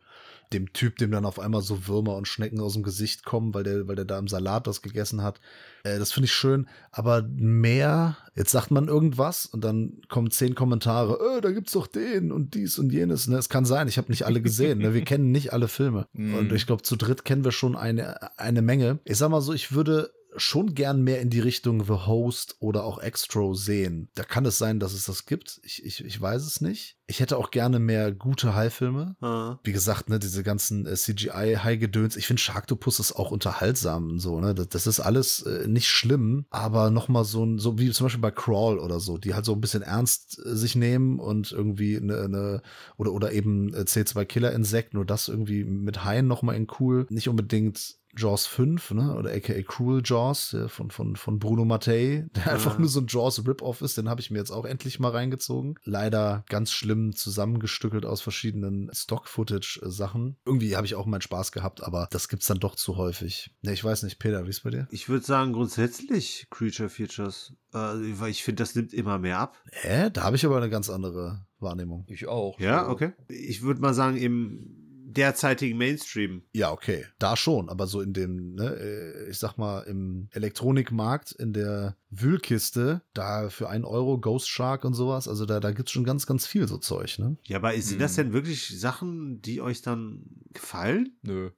[SPEAKER 1] dem Typ, dem dann auf einmal so Würmer und Schnecken aus dem Gesicht kommen, weil der, weil der da im Salat das gegessen hat. Äh, das finde ich schön. Aber mehr, jetzt sagt man irgendwas und dann kommen zehn Kommentare, äh, da gibt's doch den und dies und jenes. Ne? Es kann sein, ich habe nicht alle gesehen. Ne? Wir kennen nicht alle Filme. Mm. Und ich glaube, zu dritt kennen wir schon eine, eine Menge. Ich sag mal so, ich würde schon gern mehr in die Richtung The Host oder auch Extro sehen. Da kann es sein, dass es das gibt. Ich, ich, ich weiß es nicht. Ich hätte auch gerne mehr gute High-Filme. Mhm. Wie gesagt, ne, diese ganzen äh, CGI-High-Gedöns. Ich finde Sharktopus ist auch unterhaltsam und so, ne. Das, das ist alles äh, nicht schlimm, aber nochmal so ein, so wie zum Beispiel bei Crawl oder so, die halt so ein bisschen ernst äh, sich nehmen und irgendwie eine, eine oder, oder eben äh, C2-Killer-Insekt, nur das irgendwie mit Haien nochmal in cool. Nicht unbedingt Jaws 5, ne? Oder aka Cruel Jaws von, von, von Bruno Mattei, der ja. einfach nur so ein Jaws Rip-Off ist. Den habe ich mir jetzt auch endlich mal reingezogen. Leider ganz schlimm zusammengestückelt aus verschiedenen Stock-Footage-Sachen. Irgendwie habe ich auch meinen Spaß gehabt, aber das gibt's dann doch zu häufig. Ne, ich weiß nicht, Peter, wie ist bei dir?
[SPEAKER 3] Ich würde sagen, grundsätzlich Creature Features. Äh, weil ich finde, das nimmt immer mehr ab.
[SPEAKER 1] Hä? Da habe ich aber eine ganz andere Wahrnehmung.
[SPEAKER 2] Ich auch.
[SPEAKER 3] Ja, okay. Ich würde mal sagen, im derzeitigen Mainstream.
[SPEAKER 1] Ja, okay. Da schon, aber so in dem, ne, äh, ich sag mal, im Elektronikmarkt, in der Wühlkiste, da für einen Euro Ghost Shark und sowas, also da, da gibt's schon ganz, ganz viel so Zeug, ne?
[SPEAKER 3] Ja, aber sind hm. das denn wirklich Sachen, die euch dann gefallen?
[SPEAKER 2] Nö.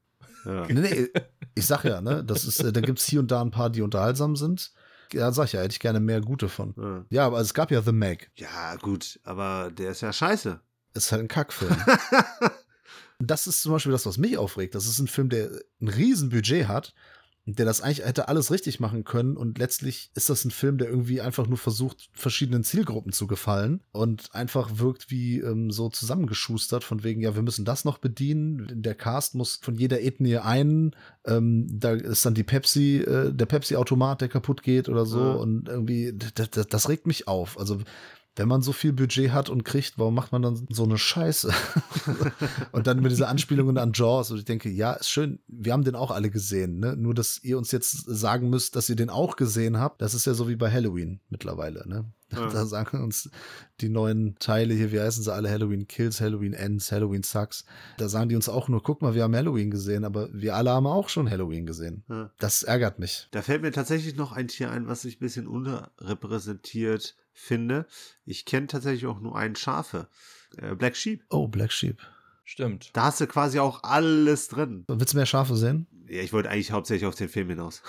[SPEAKER 1] Ja. Nee, nee, ich sag ja, ne, das ist, äh, da gibt's hier und da ein paar, die unterhaltsam sind. Ja, sag ich ja, hätte ich gerne mehr gute von. Ja, ja aber es gab ja The Meg.
[SPEAKER 3] Ja, gut, aber der ist ja scheiße.
[SPEAKER 1] Ist halt ein Kackfilm. Das ist zum Beispiel das, was mich aufregt. Das ist ein Film, der ein Riesenbudget hat, der das eigentlich hätte alles richtig machen können und letztlich ist das ein Film, der irgendwie einfach nur versucht, verschiedenen Zielgruppen zu gefallen und einfach wirkt wie ähm, so zusammengeschustert von wegen, ja, wir müssen das noch bedienen, der Cast muss von jeder Ethnie einen, ähm, da ist dann die Pepsi, äh, der Pepsi-Automat, der kaputt geht oder so ja. und irgendwie, das regt mich auf. Also wenn man so viel Budget hat und kriegt, warum macht man dann so eine Scheiße? und dann mit dieser Anspielungen an Jaws. Und ich denke, ja, ist schön, wir haben den auch alle gesehen, ne? Nur, dass ihr uns jetzt sagen müsst, dass ihr den auch gesehen habt, das ist ja so wie bei Halloween mittlerweile, ne? Ja. Da sagen uns die neuen Teile hier, wie heißen sie alle? Halloween Kills, Halloween Ends, Halloween Sucks. Da sagen die uns auch nur, guck mal, wir haben Halloween gesehen, aber wir alle haben auch schon Halloween gesehen. Ja. Das ärgert mich.
[SPEAKER 3] Da fällt mir tatsächlich noch ein Tier ein, was sich ein bisschen unterrepräsentiert finde. Ich kenne tatsächlich auch nur einen Schafe. Äh, Black Sheep.
[SPEAKER 1] Oh, Black Sheep.
[SPEAKER 2] Stimmt.
[SPEAKER 3] Da hast du quasi auch alles drin.
[SPEAKER 1] Willst du mehr Schafe sehen?
[SPEAKER 3] Ja, ich wollte eigentlich hauptsächlich auf den Film hinaus.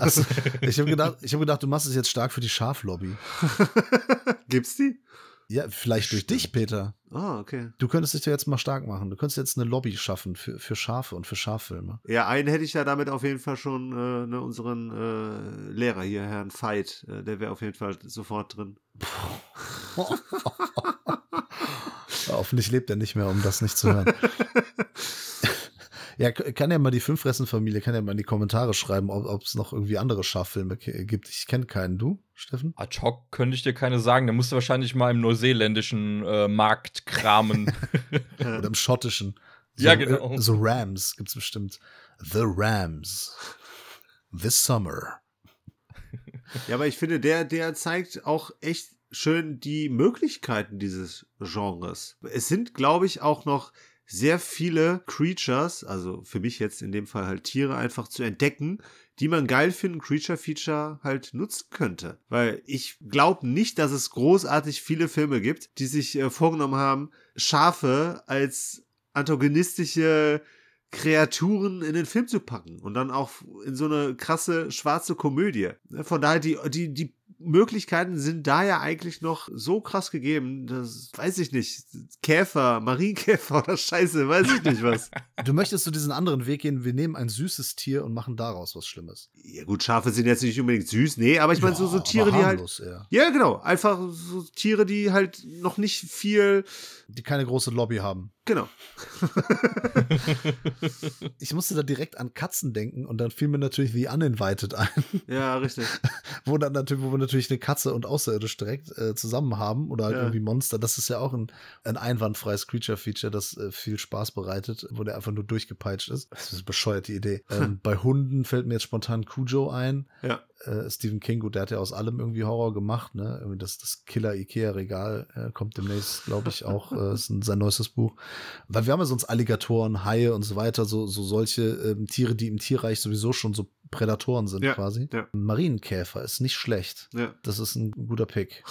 [SPEAKER 1] Also, ich habe gedacht, hab gedacht, du machst es jetzt stark für die Schaflobby.
[SPEAKER 3] Gibt's die?
[SPEAKER 1] Ja, vielleicht durch dich, Peter.
[SPEAKER 3] Ah, okay.
[SPEAKER 1] Du könntest dich ja jetzt mal stark machen. Du könntest jetzt eine Lobby schaffen für, für Schafe und für Schaffilme.
[SPEAKER 3] Ja, einen hätte ich ja damit auf jeden Fall schon, äh, ne, unseren äh, Lehrer hier, Herrn Veit, äh, der wäre auf jeden Fall sofort drin.
[SPEAKER 1] Hoffentlich lebt er nicht mehr, um das nicht zu hören. Ja, kann ja mal die Fünffressen-Familie, kann ja mal in die Kommentare schreiben, ob es noch irgendwie andere Schaffilme gibt. Ich kenne keinen. Du, Steffen?
[SPEAKER 2] Ad hoc könnte ich dir keine sagen. Da musst du wahrscheinlich mal im neuseeländischen äh, Markt kramen.
[SPEAKER 1] Oder im schottischen.
[SPEAKER 2] So, ja, genau.
[SPEAKER 1] So Rams gibt es bestimmt. The Rams. This summer.
[SPEAKER 3] Ja, aber ich finde, der, der zeigt auch echt schön die Möglichkeiten dieses Genres. Es sind, glaube ich, auch noch sehr viele Creatures, also für mich jetzt in dem Fall halt Tiere, einfach zu entdecken, die man geil für ein Creature-Feature halt nutzen könnte. Weil ich glaube nicht, dass es großartig viele Filme gibt, die sich äh, vorgenommen haben, Schafe als antagonistische Kreaturen in den Film zu packen und dann auch in so eine krasse schwarze Komödie. Von daher, die, die, die Möglichkeiten sind da ja eigentlich noch so krass gegeben, das weiß ich nicht. Käfer, Marienkäfer oder Scheiße, weiß ich nicht was.
[SPEAKER 1] Du möchtest so diesen anderen Weg gehen, wir nehmen ein süßes Tier und machen daraus was Schlimmes.
[SPEAKER 3] Ja gut, Schafe sind jetzt nicht unbedingt süß, nee, aber ich meine
[SPEAKER 1] Ja,
[SPEAKER 3] so, so Tiere, die halt.
[SPEAKER 1] harmlos eher.
[SPEAKER 3] Ja, genau, einfach so Tiere, die halt noch nicht viel,
[SPEAKER 1] Die keine große Lobby haben.
[SPEAKER 3] Genau.
[SPEAKER 1] Ich musste da direkt an Katzen denken und dann fiel mir natürlich The Uninvited ein,
[SPEAKER 3] Ja, richtig.
[SPEAKER 1] wo dann natürlich, wo wir natürlich eine Katze und Außerirdisch direkt äh, zusammen haben oder halt
[SPEAKER 3] Ja.
[SPEAKER 1] irgendwie Monster. Das ist ja auch ein, ein einwandfreies Creature-Feature, das äh, viel Spaß bereitet, wo der einfach nur durchgepeitscht ist. Das ist eine bescheuerte Idee. Ähm, bei Hunden fällt mir jetzt spontan Cujo ein.
[SPEAKER 3] Ja.
[SPEAKER 1] Äh, Stephen King, gut, der hat ja aus allem irgendwie Horror gemacht, ne? Irgendwie das, das Killer-Ikea-Regal äh, kommt demnächst, glaube ich, auch, äh, ist ein, sein neuestes Buch. Weil wir haben ja sonst Alligatoren, Haie und so weiter, so, so solche ähm, Tiere, die im Tierreich sowieso schon so Prädatoren sind
[SPEAKER 3] Ja,
[SPEAKER 1] quasi.
[SPEAKER 3] ja.
[SPEAKER 1] Ein Marienkäfer ist nicht schlecht.
[SPEAKER 3] Ja.
[SPEAKER 1] Das ist ein guter Pick.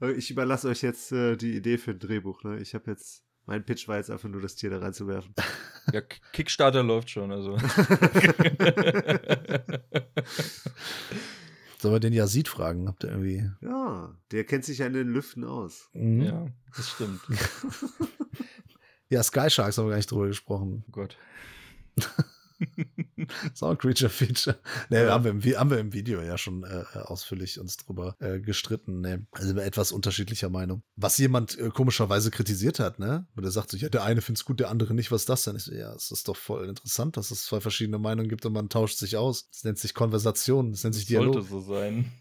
[SPEAKER 3] ich überlasse euch jetzt äh, die Idee für ein Drehbuch. Ne? Ich habe jetzt, mein Pitch war jetzt einfach nur das Tier da reinzuwerfen.
[SPEAKER 2] Ja, Kickstarter läuft schon, also.
[SPEAKER 1] Sollen wir den Yazid fragen? Habt ihr irgendwie.
[SPEAKER 3] Ja, der kennt sich ja in den Lüften aus.
[SPEAKER 1] Mhm.
[SPEAKER 2] ja, das stimmt.
[SPEAKER 1] Ja, Sky Sharks haben wir gar nicht drüber gesprochen.
[SPEAKER 2] Oh Gott.
[SPEAKER 1] ist auch ein Creature-Feature. Nee,
[SPEAKER 3] Ja.
[SPEAKER 1] haben, wir im, haben wir im Video ja schon äh, ausführlich uns drüber äh, gestritten. Nee. Also wir etwas unterschiedlicher Meinung. Was jemand äh, komischerweise kritisiert hat, ne? Wo der sagt so, ja, der eine find's gut, der andere nicht, was ist das denn? Ich so, ja, es ist doch voll interessant, dass es zwei verschiedene Meinungen gibt und man tauscht sich aus. Das nennt sich Konversation, das nennt sich Dialog.
[SPEAKER 2] Sollte so sein.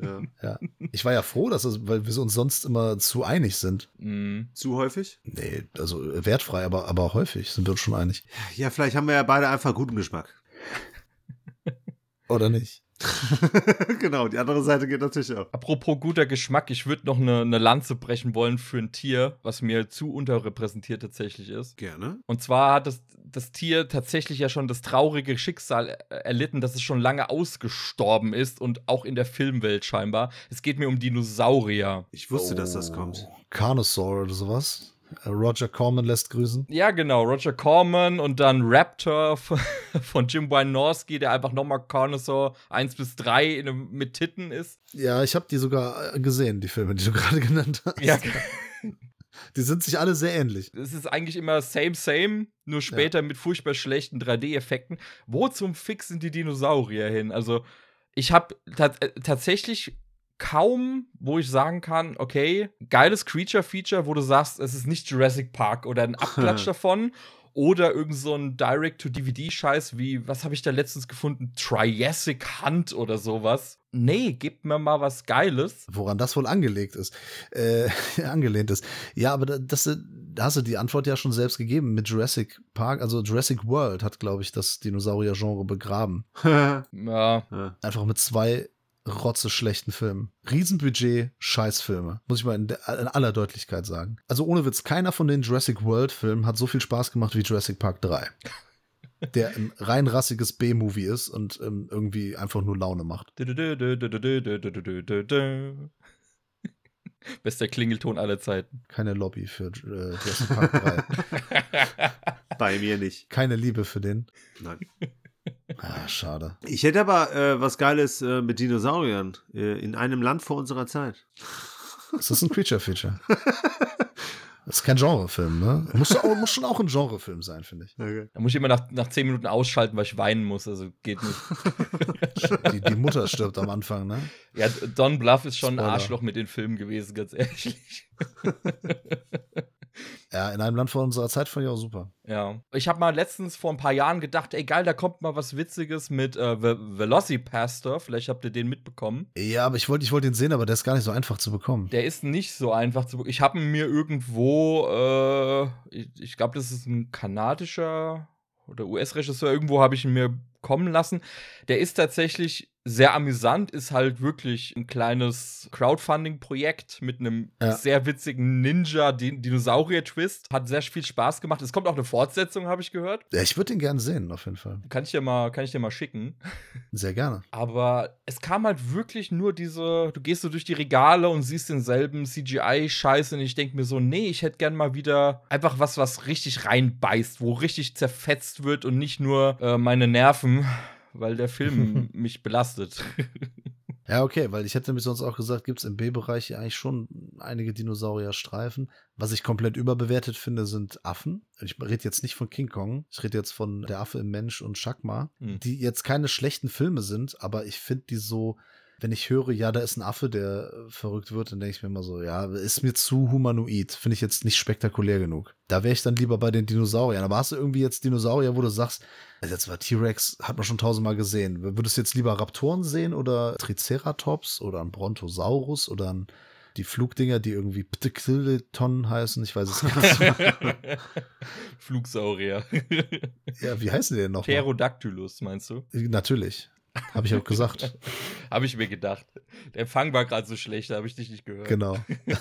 [SPEAKER 3] Ja.
[SPEAKER 1] Ja. Ich war ja froh, dass es, weil wir uns sonst immer zu einig sind.
[SPEAKER 2] Mhm.
[SPEAKER 3] Zu häufig?
[SPEAKER 1] Nee, also wertfrei, aber, aber häufig sind wir uns schon einig.
[SPEAKER 3] Ja, vielleicht haben wir ja beide einfach guten Geschmack.
[SPEAKER 1] Oder nicht?
[SPEAKER 3] genau, die andere Seite geht natürlich auch.
[SPEAKER 2] Apropos guter Geschmack, ich würde noch eine, eine Lanze brechen wollen für ein Tier, was mir zu unterrepräsentiert tatsächlich ist.
[SPEAKER 3] Gerne.
[SPEAKER 2] Und zwar hat das, das Tier tatsächlich ja schon das traurige Schicksal er- erlitten, dass es schon lange ausgestorben ist und auch in der Filmwelt scheinbar. Es geht mir um Dinosaurier.
[SPEAKER 3] Ich wusste, dass das kommt.
[SPEAKER 1] Carnosaur oder sowas. Äh, Roger Corman lässt grüßen.
[SPEAKER 2] Ja, genau, Roger Corman und dann Raptor von, Jim Wynorski, der einfach nochmal Carnosaur 1 bis 3 in einem, mit Titten ist.
[SPEAKER 1] Ja, ich habe die sogar äh, gesehen, die Filme, die du gerade genannt hast.
[SPEAKER 2] Ja,
[SPEAKER 1] Die sind sich alle sehr ähnlich.
[SPEAKER 2] es ist eigentlich immer same, same, nur später mit furchtbar schlechten 3D-Effekten. Wo zum Fix sind die Dinosaurier hin? Also, ich habe äh, tatsächlich kaum, wo ich sagen kann, okay, geiles Creature-Feature, wo du sagst, es ist nicht Jurassic Park oder ein Abklatsch davon. Oder irgend so ein Direct-to-DVD-Scheiß wie, was habe ich da letztens gefunden? Triassic Hunt oder sowas. Nee, gib mir mal was Geiles.
[SPEAKER 1] Woran das wohl angelegt ist, äh, angelehnt ist. Ja, aber da- das, äh, da hast du die Antwort ja schon selbst gegeben mit Jurassic Park. Also Jurassic World hat, glaube ich, das Dinosaurier-Genre begraben.
[SPEAKER 2] Ja.
[SPEAKER 1] Einfach mit zwei rotze schlechten Filmen. Riesenbudget, Scheißfilme. Muss ich mal in, der, in aller Deutlichkeit sagen. Also ohne Witz, keiner von den Jurassic World-Filmen hat so viel Spaß gemacht wie Jurassic Park 3. Der ein rein rassiges B-Movie ist und ähm, irgendwie einfach nur Laune macht.
[SPEAKER 2] Bester Klingelton aller Zeiten.
[SPEAKER 1] Keine Lobby für äh, Jurassic Park 3.
[SPEAKER 3] Bei mir nicht.
[SPEAKER 1] Keine Liebe für den.
[SPEAKER 3] Nein.
[SPEAKER 1] Ah, schade.
[SPEAKER 3] Ich hätte aber äh, was Geiles äh, mit Dinosauriern äh, in einem Land vor unserer Zeit.
[SPEAKER 1] Das ist ein Creature-Feature. Das ist kein Genrefilm, ne? Muss, auch, muss schon auch ein Genrefilm sein, finde ich.
[SPEAKER 3] Okay.
[SPEAKER 2] Da muss ich immer nach, nach 10 Minuten ausschalten, weil ich weinen muss. Also geht nicht.
[SPEAKER 1] Die, die Mutter stirbt am Anfang, ne?
[SPEAKER 2] Ja, Don Bluff ist schon ein
[SPEAKER 1] Spoiler.
[SPEAKER 2] Arschloch mit den Filmen gewesen, ganz ehrlich.
[SPEAKER 1] Ja, in einem Land vor unserer Zeit fand ich auch super.
[SPEAKER 2] Ja. Ich habe mal letztens vor ein paar Jahren gedacht, ey geil, da kommt mal was Witziges mit äh, Ve- Velocipastor. Vielleicht habt ihr den mitbekommen.
[SPEAKER 1] Ja, aber ich wollte ich wollte ihn sehen, aber der ist gar nicht so einfach zu bekommen.
[SPEAKER 2] Der ist nicht so einfach zu bekommen. Ich habe ihn mir irgendwo, äh, ich, ich glaube, das ist ein kanadischer oder US-Regisseur, irgendwo habe ich ihn mir kommen lassen. Der ist tatsächlich sehr amüsant ist halt wirklich ein kleines Crowdfunding-Projekt mit einem ja. sehr witzigen Ninja-Dinosaurier-Twist. Hat sehr viel Spaß gemacht. Es kommt auch eine Fortsetzung, habe ich gehört.
[SPEAKER 1] Ja, ich würde den gerne sehen, auf jeden Fall.
[SPEAKER 2] Kann ich dir mal, kann ich dir mal schicken.
[SPEAKER 1] Sehr gerne.
[SPEAKER 2] Aber es kam halt wirklich nur diese, du gehst so durch die Regale und siehst denselben CGI-Scheiße und ich denke mir so, nee, ich hätte gern mal wieder einfach was, was richtig reinbeißt, wo richtig zerfetzt wird und nicht nur äh, meine Nerven weil der Film mich belastet.
[SPEAKER 1] Ja, okay, weil ich hätte nämlich sonst auch gesagt, gibt es im B-Bereich eigentlich schon einige Dinosaurierstreifen. Was ich komplett überbewertet finde, sind Affen. Ich rede jetzt nicht von King Kong, ich rede jetzt von Der Affe im Mensch und Chakma, hm. die jetzt keine schlechten Filme sind, aber ich finde die so, wenn ich höre, ja, da ist ein Affe, der äh, verrückt wird, dann denke ich mir immer so, ja, ist mir zu humanoid. Finde ich jetzt nicht spektakulär genug. Da wäre ich dann lieber bei den Dinosauriern. Aber hast du irgendwie jetzt Dinosaurier, wo du sagst, also jetzt war T-Rex, hat man schon tausendmal gesehen. Würdest du jetzt lieber Raptoren sehen oder Triceratops oder ein Brontosaurus oder ein die Flugdinger, die irgendwie Ptekileton heißen, ich weiß es nicht.
[SPEAKER 2] Flugsaurier.
[SPEAKER 1] ja, wie heißen die denn noch?
[SPEAKER 2] Pterodactylus, meinst du?
[SPEAKER 1] Natürlich. Habe ich auch gesagt.
[SPEAKER 2] habe ich mir gedacht. Der Empfang war gerade so schlecht, da habe ich dich nicht gehört.
[SPEAKER 1] Genau.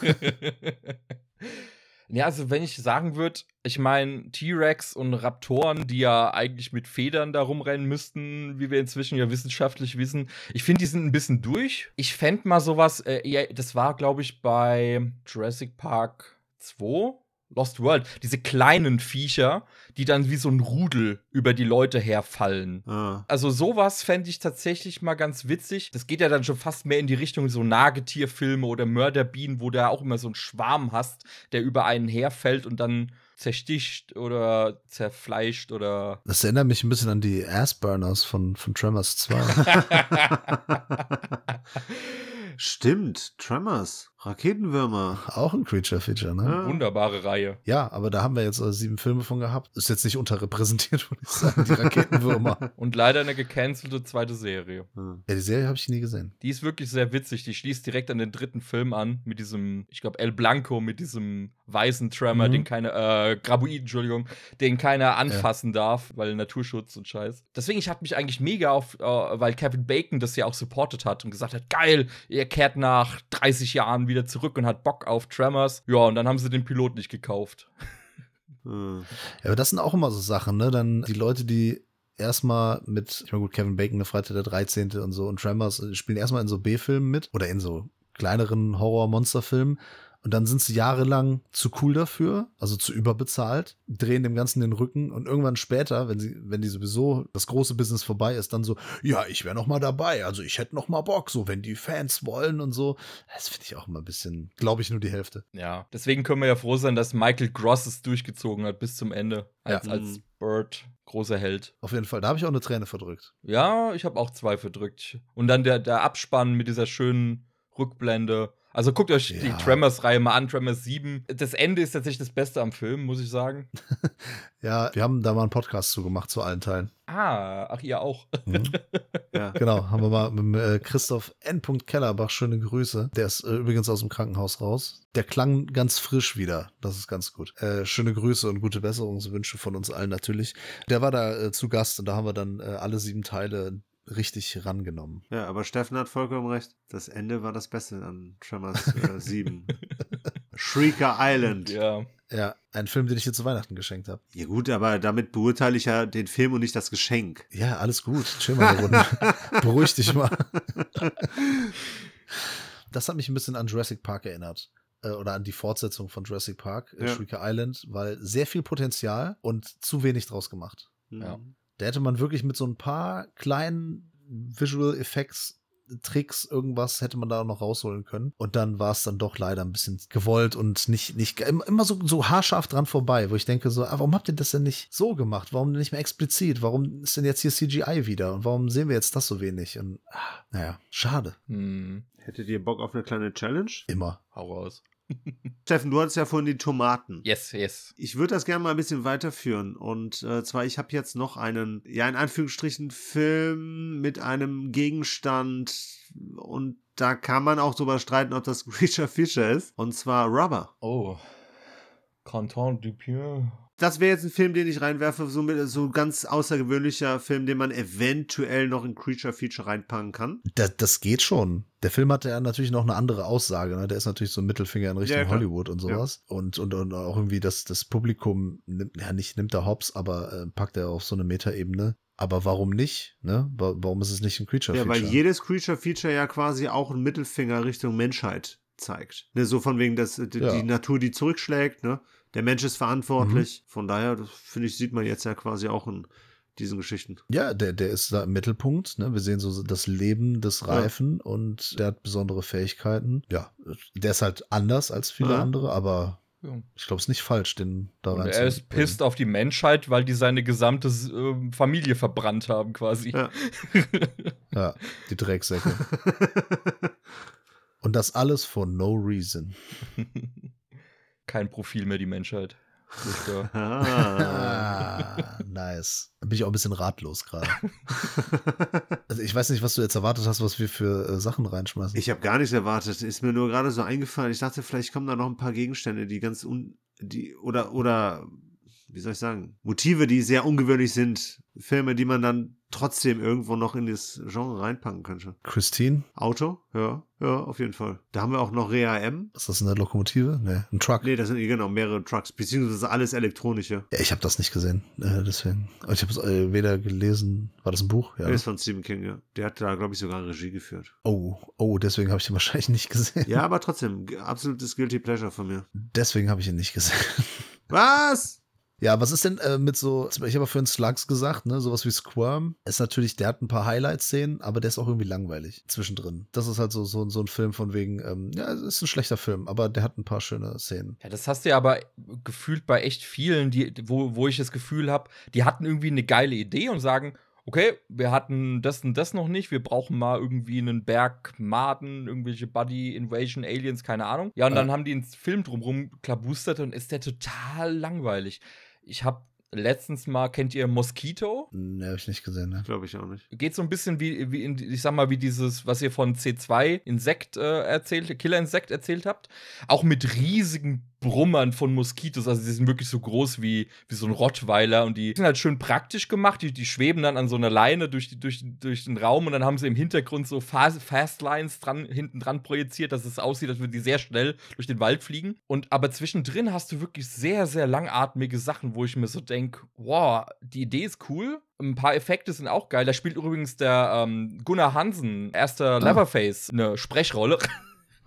[SPEAKER 2] ja, also wenn ich sagen würde, ich meine, T-Rex und Raptoren, die ja eigentlich mit Federn da rumrennen müssten, wie wir inzwischen ja wissenschaftlich wissen, ich finde, die sind ein bisschen durch. Ich fände mal sowas, äh, das war, glaube ich, bei Jurassic Park 2 Lost World, diese kleinen Viecher, die dann wie so ein Rudel über die Leute herfallen. Ah. Also sowas fände ich tatsächlich mal ganz witzig. Das geht ja dann schon fast mehr in die Richtung so Nagetierfilme oder Mörderbienen, wo du ja auch immer so einen Schwarm hast, der über einen herfällt und dann zersticht oder zerfleischt oder.
[SPEAKER 1] Das erinnert mich ein bisschen an die Assburners von, von Tremors 2.
[SPEAKER 3] Stimmt, Tremors. Raketenwürmer.
[SPEAKER 1] Auch ein Creature-Feature, ne?
[SPEAKER 2] Ja. Wunderbare Reihe.
[SPEAKER 1] Ja, aber da haben wir jetzt also sieben Filme von gehabt. Ist jetzt nicht unterrepräsentiert, würde ich sagen, die Raketenwürmer.
[SPEAKER 2] Und leider eine gecancelte zweite Serie.
[SPEAKER 1] Ja, die Serie habe ich nie gesehen.
[SPEAKER 2] Die ist wirklich sehr witzig. Die schließt direkt an den dritten Film an, mit diesem, ich glaube, El Blanco, mit diesem weißen Tremor, mhm. den keine, äh, Graboid, Entschuldigung, den keiner anfassen ja. darf, weil Naturschutz und Scheiß. Deswegen, ich hatte mich eigentlich mega auf, äh, weil Kevin Bacon das ja auch supportet hat und gesagt hat, geil, er kehrt nach 30 Jahren wieder zurück und hat Bock auf Tremors. Ja, und dann haben sie den Pilot nicht gekauft.
[SPEAKER 1] Hm. Ja, aber das sind auch immer so Sachen, ne? Dann die Leute, die erstmal mit, ich meine, gut, Kevin Bacon, der Freitag der 13. und so und Tremors äh, spielen erstmal in so B-Filmen mit oder in so kleineren Horror-Monster-Filmen und dann sind sie jahrelang zu cool dafür, also zu überbezahlt, drehen dem Ganzen den Rücken und irgendwann später, wenn sie, wenn die sowieso das große Business vorbei ist, dann so, ja, ich wäre noch mal dabei, also ich hätte noch mal Bock, so wenn die Fans wollen und so. Das finde ich auch immer ein bisschen, glaube ich, nur die Hälfte.
[SPEAKER 2] Ja, deswegen können wir ja froh sein, dass Michael Gross es durchgezogen hat bis zum Ende als, ja. als Bird großer Held.
[SPEAKER 1] Auf jeden Fall, da habe ich auch eine Träne verdrückt.
[SPEAKER 2] Ja, ich habe auch zwei verdrückt. Und dann der, der Abspann mit dieser schönen Rückblende also guckt euch ja. die Tremors-Reihe mal an, Tremors 7. Das Ende ist tatsächlich das Beste am Film, muss ich sagen.
[SPEAKER 1] ja, wir haben da mal einen Podcast zu gemacht, zu allen Teilen.
[SPEAKER 2] Ah, ach, ihr auch.
[SPEAKER 1] Mhm. ja. Genau, haben wir mal mit äh, Christoph N. Kellerbach, schöne Grüße. Der ist äh, übrigens aus dem Krankenhaus raus. Der klang ganz frisch wieder. Das ist ganz gut. Äh, schöne Grüße und gute Besserungswünsche von uns allen natürlich. Der war da äh, zu Gast und da haben wir dann äh, alle sieben Teile richtig rangenommen.
[SPEAKER 3] Ja, aber Steffen hat vollkommen recht. Das Ende war das Beste an Tremors äh, 7. Shrieker Island.
[SPEAKER 2] Ja.
[SPEAKER 1] Ja, ein Film, den ich dir zu Weihnachten geschenkt habe.
[SPEAKER 3] Ja gut, aber damit beurteile ich ja den Film und nicht das Geschenk.
[SPEAKER 1] Ja, alles gut. Chill mal eine Runde. Beruhig dich mal. das hat mich ein bisschen an Jurassic Park erinnert. Äh, oder an die Fortsetzung von Jurassic Park, äh, ja. Shrieker Island, weil sehr viel Potenzial und zu wenig draus gemacht.
[SPEAKER 2] Ja.
[SPEAKER 1] Da hätte man wirklich mit so ein paar kleinen Visual Effects Tricks, irgendwas hätte man da noch rausholen können. Und dann war es dann doch leider ein bisschen gewollt und nicht, nicht immer so, so haarscharf dran vorbei, wo ich denke so, ah, warum habt ihr das denn nicht so gemacht? Warum nicht mehr explizit? Warum ist denn jetzt hier CGI wieder? Und warum sehen wir jetzt das so wenig? Und ah, naja, schade.
[SPEAKER 2] Hm.
[SPEAKER 3] Hättet ihr Bock auf eine kleine Challenge?
[SPEAKER 1] Immer.
[SPEAKER 2] Hau raus.
[SPEAKER 3] Steffen, du hattest ja vorhin die Tomaten.
[SPEAKER 2] Yes, yes.
[SPEAKER 3] Ich würde das gerne mal ein bisschen weiterführen. Und äh, zwar, ich habe jetzt noch einen, ja, in Anführungsstrichen, Film mit einem Gegenstand. Und da kann man auch drüber streiten, ob das Creature Fisher ist. Und zwar Rubber.
[SPEAKER 2] Oh. Canton Dupieux.
[SPEAKER 3] das wäre jetzt ein Film, den ich reinwerfe, so, mit, so ganz außergewöhnlicher Film, den man eventuell noch in Creature Feature reinpacken kann.
[SPEAKER 1] Das, das geht schon. Der Film hatte ja natürlich noch eine andere Aussage. Ne? Der ist natürlich so ein Mittelfinger in Richtung ja, Hollywood und sowas. Ja. Und, und, und auch irgendwie das, das Publikum nimmt, ja nicht nimmt er hops, aber äh, packt er auf so eine Metaebene. Aber warum nicht? Ne? Warum ist es nicht ein Creature Feature?
[SPEAKER 3] Ja, weil jedes Creature Feature ja quasi auch einen Mittelfinger Richtung Menschheit zeigt. Ne, so von wegen, dass die, ja. die Natur die zurückschlägt, ne? Der Mensch ist verantwortlich. Mhm. Von daher, finde ich, sieht man jetzt ja quasi auch in diesen Geschichten.
[SPEAKER 1] Ja, der, der ist da im Mittelpunkt. Ne? Wir sehen so das Leben des Reifen ja. und der hat besondere Fähigkeiten. Ja, der ist halt anders als viele ja. andere, aber ich glaube, es ist nicht falsch, den da rein
[SPEAKER 2] Er ist pisst auf die Menschheit, weil die seine gesamte äh, Familie verbrannt haben, quasi.
[SPEAKER 1] Ja, ja die Drecksäcke. Und das alles for no reason.
[SPEAKER 2] Kein Profil mehr, die Menschheit.
[SPEAKER 1] ah, nice. Da bin ich auch ein bisschen ratlos gerade. also ich weiß nicht, was du jetzt erwartet hast, was wir für äh, Sachen reinschmeißen.
[SPEAKER 3] Ich habe gar nichts erwartet. Ist mir nur gerade so eingefallen. Ich dachte, vielleicht kommen da noch ein paar Gegenstände, die ganz un die oder oder wie soll ich sagen, Motive, die sehr ungewöhnlich sind. Filme, die man dann trotzdem irgendwo noch in das Genre reinpacken könnte.
[SPEAKER 1] Christine?
[SPEAKER 3] Auto? Ja, ja, auf jeden Fall. Da haben wir auch noch Rea M.
[SPEAKER 1] Ist das eine Lokomotive? Nee, ein Truck.
[SPEAKER 3] Nee, das sind genau mehrere Trucks, beziehungsweise alles elektronische.
[SPEAKER 1] Ja, ich habe das nicht gesehen, äh, deswegen. Ich habe es äh, weder gelesen. War das ein Buch?
[SPEAKER 3] Ja. Das ist von Stephen King, ja. Der hat da, glaube ich, sogar Regie geführt.
[SPEAKER 1] Oh, oh, deswegen habe ich ihn wahrscheinlich nicht gesehen.
[SPEAKER 3] Ja, aber trotzdem, absolutes Guilty Pleasure von mir.
[SPEAKER 1] Deswegen habe ich ihn nicht gesehen.
[SPEAKER 3] Was?
[SPEAKER 1] Ja, was ist denn äh, mit so, ich habe für einen Slugs gesagt, ne, sowas wie Squirm, ist natürlich, der hat ein paar Highlight-Szenen, aber der ist auch irgendwie langweilig zwischendrin. Das ist halt so, so, so ein Film von wegen, ähm, ja, es ist ein schlechter Film, aber der hat ein paar schöne Szenen.
[SPEAKER 2] Ja, das hast du ja aber gefühlt bei echt vielen, die, wo, wo ich das Gefühl habe, die hatten irgendwie eine geile Idee und sagen, okay, wir hatten das und das noch nicht, wir brauchen mal irgendwie einen Berg Maden, irgendwelche Buddy Invasion Aliens, keine Ahnung. Ja, und dann haben die einen Film drumrum klabustert und ist der total langweilig. Ich habe letztens mal, kennt ihr Mosquito?
[SPEAKER 1] Ne, habe ich nicht gesehen, ne?
[SPEAKER 3] Glaube ich auch nicht.
[SPEAKER 2] Geht so ein bisschen wie, wie in, ich sag mal, wie dieses, was ihr von C2 Insekt äh, erzählt, Killer-Insekt erzählt habt. Auch mit riesigen Brummern von Moskitos. Also die sind wirklich so groß wie, wie so ein Rottweiler und die sind halt schön praktisch gemacht. Die, die schweben dann an so einer Leine durch, die, durch, durch den Raum und dann haben sie im Hintergrund so Fast, Fastlines dran, hinten dran projiziert, dass es aussieht, als würden die sehr schnell durch den Wald fliegen. Und aber zwischendrin hast du wirklich sehr, sehr langatmige Sachen, wo ich mir so denke, wow, die Idee ist cool, ein paar Effekte sind auch geil. Da spielt übrigens der ähm, Gunnar Hansen, erster ah. Leatherface, eine Sprechrolle.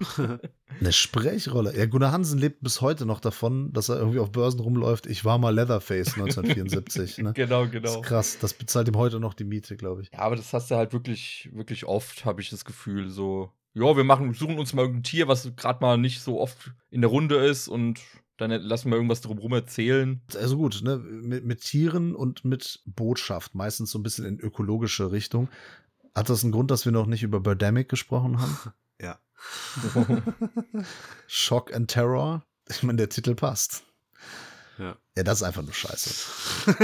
[SPEAKER 1] Eine Sprechrolle. Ja, Gunnar Hansen lebt bis heute noch davon, dass er irgendwie auf Börsen rumläuft. Ich war mal Leatherface 1974. ne?
[SPEAKER 2] Genau, genau. Das
[SPEAKER 1] ist krass. Das bezahlt ihm heute noch die Miete, glaube ich.
[SPEAKER 2] Ja, aber das hast du halt wirklich, wirklich oft, habe ich das Gefühl. So, ja, wir machen, suchen uns mal irgendein Tier, was gerade mal nicht so oft in der Runde ist und dann lassen wir irgendwas drumherum erzählen.
[SPEAKER 1] Also gut, ne, mit, mit Tieren und mit Botschaft, meistens so ein bisschen in ökologische Richtung. Hat das einen Grund, dass wir noch nicht über Birdemic gesprochen haben? Shock and Terror. Ich meine, der Titel passt.
[SPEAKER 3] Ja.
[SPEAKER 1] Ja, das ist einfach nur scheiße.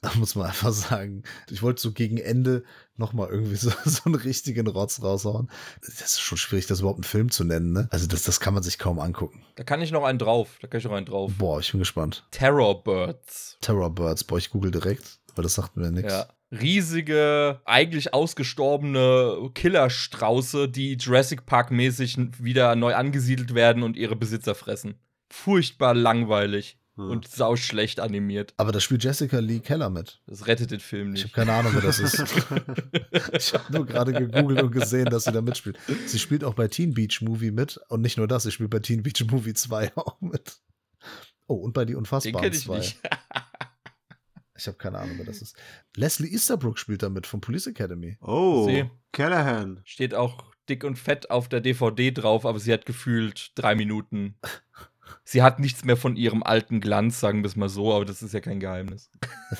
[SPEAKER 1] da muss man einfach sagen. Ich wollte so gegen Ende nochmal irgendwie so, so einen richtigen Rotz raushauen. Das ist schon schwierig, das überhaupt einen Film zu nennen, ne? Also, das, das kann man sich kaum angucken.
[SPEAKER 2] Da kann ich noch einen drauf. Da kann ich noch einen drauf.
[SPEAKER 1] Boah, ich bin gespannt.
[SPEAKER 2] Terror Birds.
[SPEAKER 1] Terror Birds. Boah, ich google direkt, weil das sagt mir nichts.
[SPEAKER 2] Ja riesige, eigentlich ausgestorbene Killerstrauße, die Jurassic Park mäßig wieder neu angesiedelt werden und ihre Besitzer fressen. Furchtbar langweilig. Hm. Und sau schlecht animiert.
[SPEAKER 1] Aber da spielt Jessica Lee Keller mit.
[SPEAKER 2] Das rettet den Film nicht.
[SPEAKER 1] Ich habe keine Ahnung, wer das ist. ich habe nur gerade gegoogelt und gesehen, dass sie da mitspielt. Sie spielt auch bei Teen Beach Movie mit. Und nicht nur das, sie spielt bei Teen Beach Movie 2 auch mit. Oh, und bei Die Unfassbaren 2. Ich habe keine Ahnung, wer das ist. Leslie Easterbrook spielt damit von Police Academy.
[SPEAKER 3] Oh, sie Callahan.
[SPEAKER 2] Steht auch dick und fett auf der DVD drauf, aber sie hat gefühlt drei Minuten. Sie hat nichts mehr von ihrem alten Glanz, sagen wir es mal so, aber das ist ja kein Geheimnis.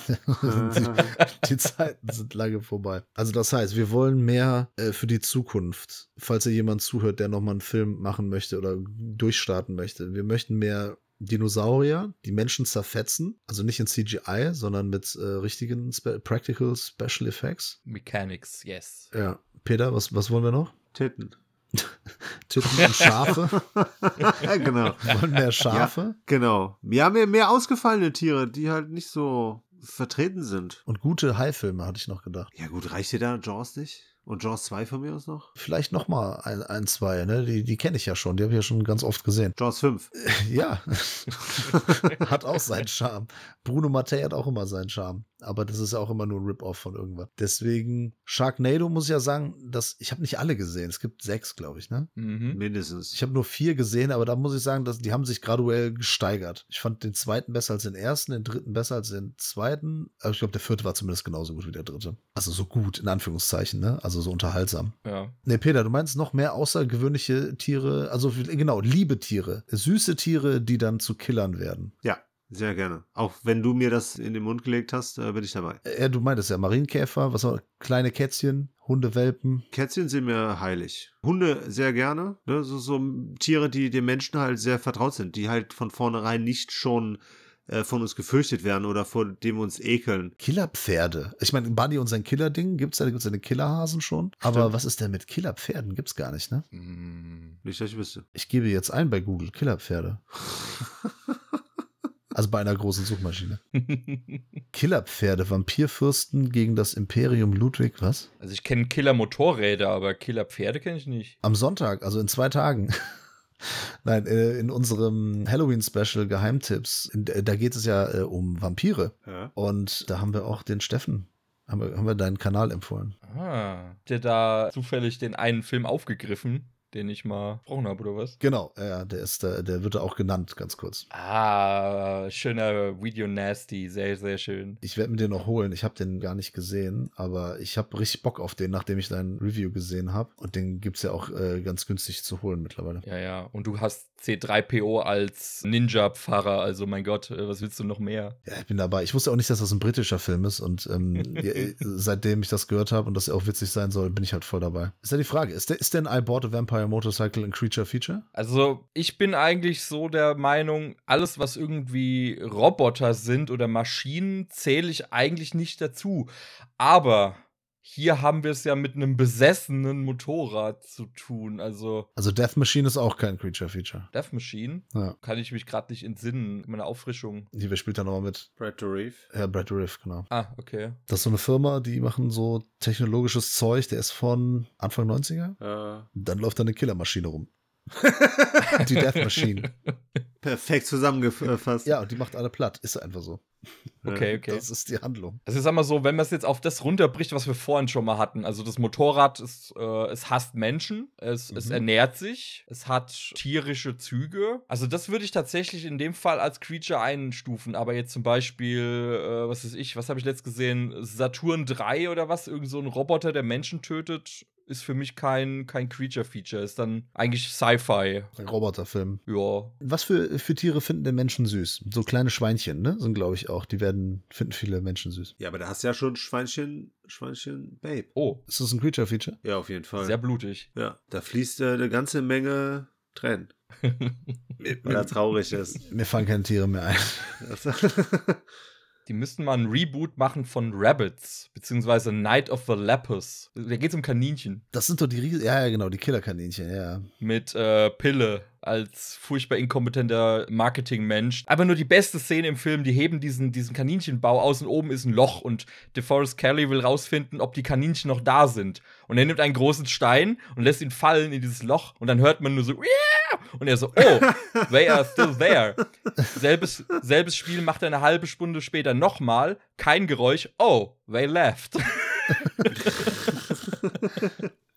[SPEAKER 1] die, die, Zeiten sind lange vorbei. Also das heißt, wir wollen mehr äh, für die Zukunft. Falls ihr jemand zuhört, der nochmal einen Film machen möchte oder durchstarten möchte. Wir möchten mehr Dinosaurier, die Menschen zerfetzen, also nicht in CGI, sondern mit äh, richtigen Spe Practical Special Effects.
[SPEAKER 2] Mechanics, yes.
[SPEAKER 1] Ja. Peter, was, was wollen wir noch?
[SPEAKER 3] Titten.
[SPEAKER 1] Titten und Schafe.
[SPEAKER 3] genau.
[SPEAKER 1] Wir wollen mehr Schafe.
[SPEAKER 3] Ja, genau. Ja, mehr, mehr ausgefallene Tiere, die halt nicht so vertreten sind.
[SPEAKER 1] Und gute Haifilme, hatte ich noch gedacht.
[SPEAKER 3] Ja, gut, reicht dir da Jaws nicht? Und Jaws 2 von mir aus noch?
[SPEAKER 1] Vielleicht noch mal ein, ein zwei, ne? Die, die kenne ich ja schon, die habe ich ja schon ganz oft gesehen.
[SPEAKER 3] Jaws 5.
[SPEAKER 1] Ja. hat auch seinen Charme. Bruno Mattei hat auch immer seinen Charme. Aber das ist ja auch immer nur ein Rip-Off von irgendwas. Deswegen, Sharknado muss ich ja sagen, dass ich habe nicht alle gesehen. Es gibt sechs, glaube ich, ne?
[SPEAKER 3] Mhm. Mindestens.
[SPEAKER 1] Ich habe nur vier gesehen, aber da muss ich sagen, dass die haben sich graduell gesteigert. Ich fand den zweiten besser als den ersten, den dritten besser als den zweiten. Aber ich glaube, der vierte war zumindest genauso gut wie der dritte. Also so gut, in Anführungszeichen, ne? Also so unterhaltsam.
[SPEAKER 2] Ja.
[SPEAKER 1] Ne, Peter, du meinst noch mehr außergewöhnliche Tiere, also genau, liebe Tiere, süße Tiere, die dann zu Killern werden.
[SPEAKER 3] Ja. Sehr gerne. Auch wenn du mir das in den Mund gelegt hast, äh, bin ich dabei.
[SPEAKER 1] Ja, du meintest ja Marienkäfer, was war kleine Kätzchen, Hundewelpen.
[SPEAKER 3] Kätzchen sind mir heilig. Hunde sehr gerne. Ne? So, so Tiere, die den Menschen halt sehr vertraut sind, die halt von vornherein nicht schon äh, von uns gefürchtet werden oder vor dem wir uns ekeln.
[SPEAKER 1] Killerpferde. Ich meine, Buddy und sein Killerding gibt's ja, da gibt's ja eine Killerhasen schon. Aber was ist denn mit Killerpferden? Gibt's gar nicht, ne?
[SPEAKER 2] Mm.
[SPEAKER 3] Nicht, dass ich wüsste.
[SPEAKER 1] Ich gebe jetzt ein bei Google Killerpferde. Also bei einer großen Suchmaschine. Killerpferde, Vampirfürsten gegen das Imperium Ludwig, was?
[SPEAKER 2] Also ich kenne Killer-Motorräder, aber Killer-Pferde kenne ich nicht.
[SPEAKER 1] Am Sonntag, also in zwei Tagen. Nein, äh, in unserem Halloween-Special Geheimtipps, in, da geht es ja äh, um Vampire.
[SPEAKER 3] Ja.
[SPEAKER 1] Und da haben wir auch den Steffen, haben wir, haben wir deinen Kanal empfohlen.
[SPEAKER 2] Ah, der da zufällig den einen Film aufgegriffen, den ich mal gesprochen habe, oder was?
[SPEAKER 1] Genau, ja, der ist, der, der wird da auch genannt, ganz kurz.
[SPEAKER 2] Ah, schöner Video Nasty, sehr, sehr schön.
[SPEAKER 1] Ich werde mir den noch holen. Ich habe den gar nicht gesehen, aber ich habe richtig Bock auf den, nachdem ich dein Review gesehen habe. Und den gibt es ja auch äh, ganz günstig zu holen mittlerweile.
[SPEAKER 2] Ja, ja. Und du hast C3PO als Ninja-Pfarrer, also mein Gott, äh, was willst du noch mehr?
[SPEAKER 1] Ja, ich bin dabei. Ich wusste auch nicht, dass das ein britischer Film ist. Und ähm, ja, seitdem ich das gehört habe und das auch witzig sein soll, bin ich halt voll dabei. Ist ja die Frage, ist, der, ist denn I Bought a Vampire Motorcycle ein Creature Feature?
[SPEAKER 2] Also, ich bin eigentlich so der Meinung, alles, was irgendwie Roboter sind oder Maschinen, zähle ich eigentlich nicht dazu. Aber hier haben wir es ja mit einem besessenen Motorrad zu tun. Also,
[SPEAKER 1] Also Death Machine ist auch kein Creature Feature.
[SPEAKER 2] Death Machine
[SPEAKER 1] Ja.
[SPEAKER 2] kann ich mich gerade nicht entsinnen. Meine Auffrischung.
[SPEAKER 1] Die wer spielt da nochmal mit?
[SPEAKER 3] Brad to Reef.
[SPEAKER 1] Ja, Brad Riff, genau.
[SPEAKER 2] Ah, okay.
[SPEAKER 1] Das ist so eine Firma, die machen so technologisches Zeug, der ist von Anfang 90er.
[SPEAKER 3] Äh,
[SPEAKER 1] Dann läuft da eine Killermaschine rum. die Death Machine.
[SPEAKER 3] perfekt zusammengefasst.
[SPEAKER 1] Ja, und die macht alle platt. Ist einfach so.
[SPEAKER 2] Okay, okay.
[SPEAKER 1] Das ist die Handlung.
[SPEAKER 2] Also ich sag mal so, wenn man es jetzt auf das runterbricht, was wir vorhin schon mal hatten, also das Motorrad, ist, äh, es hasst Menschen, es, es
[SPEAKER 1] Mhm.
[SPEAKER 2] ernährt sich, es hat tierische Züge. Also das würde ich tatsächlich in dem Fall als Creature einstufen, aber jetzt zum Beispiel, äh, was weiß ich, was habe ich letzt gesehen, Saturn 3 oder was, irgend so ein Roboter, der Menschen tötet, ist für mich kein, kein Creature-Feature, ist dann eigentlich Sci-Fi.
[SPEAKER 1] Ein Roboterfilm.
[SPEAKER 2] Ja,
[SPEAKER 1] Was für, für Tiere finden denn Menschen süß? So kleine Schweinchen, ne? Sind, glaube ich, auch. Die werden, finden viele Menschen süß.
[SPEAKER 3] Ja, aber da hast du ja schon Schweinchen, Schweinchen, Babe.
[SPEAKER 2] oh,
[SPEAKER 1] Ist das ein Creature-Feature?
[SPEAKER 3] Ja, auf jeden Fall.
[SPEAKER 2] sehr blutig.
[SPEAKER 3] ja, da fließt äh, eine ganze Menge Tränen, weil er traurig ist.
[SPEAKER 1] Mir fallen keine Tiere mehr ein.
[SPEAKER 2] Die müssten mal ein Reboot machen von Rabbits, beziehungsweise Night of the Lepus. Da geht's um Kaninchen.
[SPEAKER 1] Das sind doch die Riesen. Ja, ja, genau, die Killerkaninchen, ja.
[SPEAKER 2] Mit äh, Pille als furchtbar inkompetenter Marketingmensch. Aber nur die beste Szene im Film, die heben diesen, diesen Kaninchenbau aus und oben ist ein Loch und DeForest Kelly will rausfinden, ob die Kaninchen noch da sind. Und er nimmt einen großen Stein und lässt ihn fallen in dieses Loch und dann hört man nur so, "Yeah!" Und er so, oh, they are still there. Selbes, selbes Spiel macht er eine halbe Stunde später nochmal, kein Geräusch, oh, they left.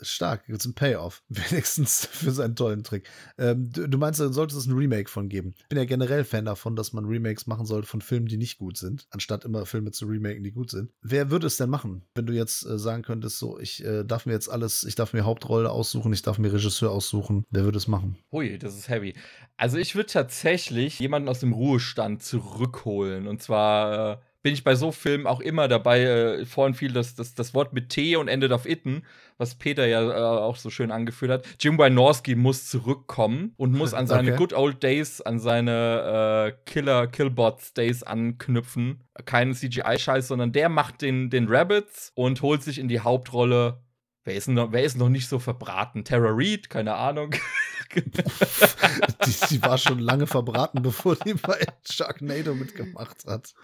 [SPEAKER 1] Stark, gibt's einen Payoff. Wenigstens für seinen tollen Trick. Ähm, du, du meinst, da sollte es ein Remake von geben. Ich bin ja generell Fan davon, dass man Remakes machen sollte von Filmen, die nicht gut sind, anstatt immer Filme zu remaken, die gut sind. Wer würde es denn machen, wenn du jetzt äh, sagen könntest, so, ich äh, darf mir jetzt alles, ich darf mir Hauptrolle aussuchen, ich darf mir Regisseur aussuchen. Wer würde es machen?
[SPEAKER 2] Ui, das ist heavy. Also ich würde tatsächlich jemanden aus dem Ruhestand zurückholen. Und zwar äh, bin ich bei so Filmen auch immer dabei. Äh, vorhin fiel das, das, das Wort mit T und endet auf itten, was Peter ja äh, auch so schön angeführt hat. Jim Wynorski muss zurückkommen und muss an seine
[SPEAKER 1] Okay.
[SPEAKER 2] Good Old Days, an seine äh, Killer, Killbots Days anknüpfen. Keinen CGI-Scheiß, sondern der macht den, den Rabbits und holt sich in die Hauptrolle Wer ist, noch, wer ist noch nicht so verbraten? Tara Reid? Keine Ahnung.
[SPEAKER 1] die, die, war schon lange verbraten, bevor die bei Sharknado mitgemacht hat.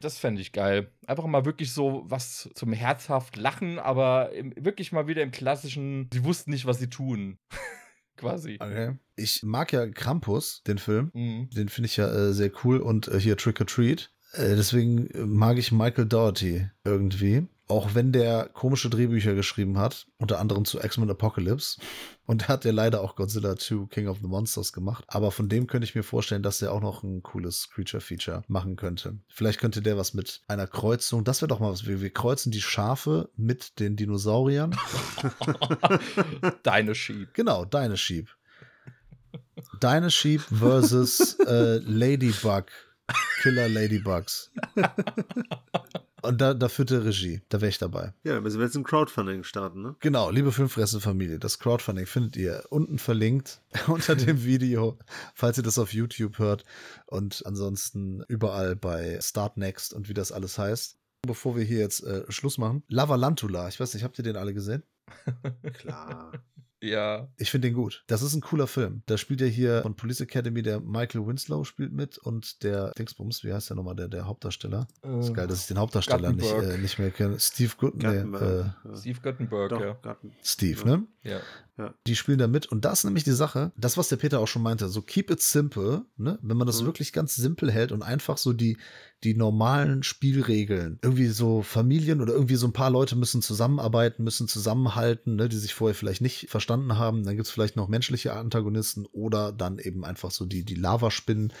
[SPEAKER 2] Das fände ich geil. Einfach mal wirklich so was zum herzhaft lachen, aber im, wirklich mal wieder im klassischen, sie wussten nicht, was sie tun. Quasi.
[SPEAKER 1] Okay. Ich mag ja Krampus, den Film. Mhm. Den finde ich ja äh, sehr cool und äh, hier Trick or Treat. Äh, deswegen mag ich Michael Dougherty irgendwie. Auch wenn der komische Drehbücher geschrieben hat, unter anderem zu X-Men Apocalypse. Und er hat ja leider auch Godzilla 2 King of the Monsters gemacht. Aber von dem könnte ich mir vorstellen, dass der auch noch ein cooles Creature-Feature machen könnte. Vielleicht könnte der was mit einer Kreuzung. Das wäre doch mal was. Wir, wir kreuzen die Schafe mit den Dinosauriern.
[SPEAKER 2] Deine Sheep.
[SPEAKER 1] Genau, deine Sheep. Deine Sheep versus äh, Ladybug. Killer Ladybugs. Und da, da führt der Regie. Da wäre ich dabei.
[SPEAKER 3] Ja, müssen wir jetzt ein Crowdfunding starten, ne?
[SPEAKER 1] Genau, liebe Filmfresse-Familie, das Crowdfunding findet ihr unten verlinkt unter dem Video, falls ihr das auf YouTube hört. Und ansonsten überall bei Start Next und wie das alles heißt. Bevor wir hier jetzt äh, Schluss machen, Lavalantula, ich weiß nicht, habt ihr den alle gesehen?
[SPEAKER 3] Klar.
[SPEAKER 2] Ja.
[SPEAKER 1] Ich finde den gut. Das ist ein cooler Film. Da spielt ja hier von Police Academy der Michael Winslow spielt mit und der Dingsbums, wie heißt der nochmal, der, der Hauptdarsteller? Äh, ist geil, dass ich den Hauptdarsteller nicht, äh, nicht mehr kenne. Steve Gut nee, äh,
[SPEAKER 2] Steve Guttenberg, Doch, ja.
[SPEAKER 1] Steve, ja. ne?
[SPEAKER 2] Ja.
[SPEAKER 1] Ja. Die spielen da mit. Und das ist nämlich die Sache, das, was der Peter auch schon meinte, so keep it simple, ne? Wenn man das mhm. wirklich ganz simpel hält und einfach so die, die normalen Spielregeln, irgendwie so Familien oder irgendwie so ein paar Leute müssen zusammenarbeiten, müssen zusammenhalten, ne, die sich vorher vielleicht nicht verstanden haben. Dann gibt es vielleicht noch menschliche Antagonisten oder dann eben einfach so die, die Lavaspinnen,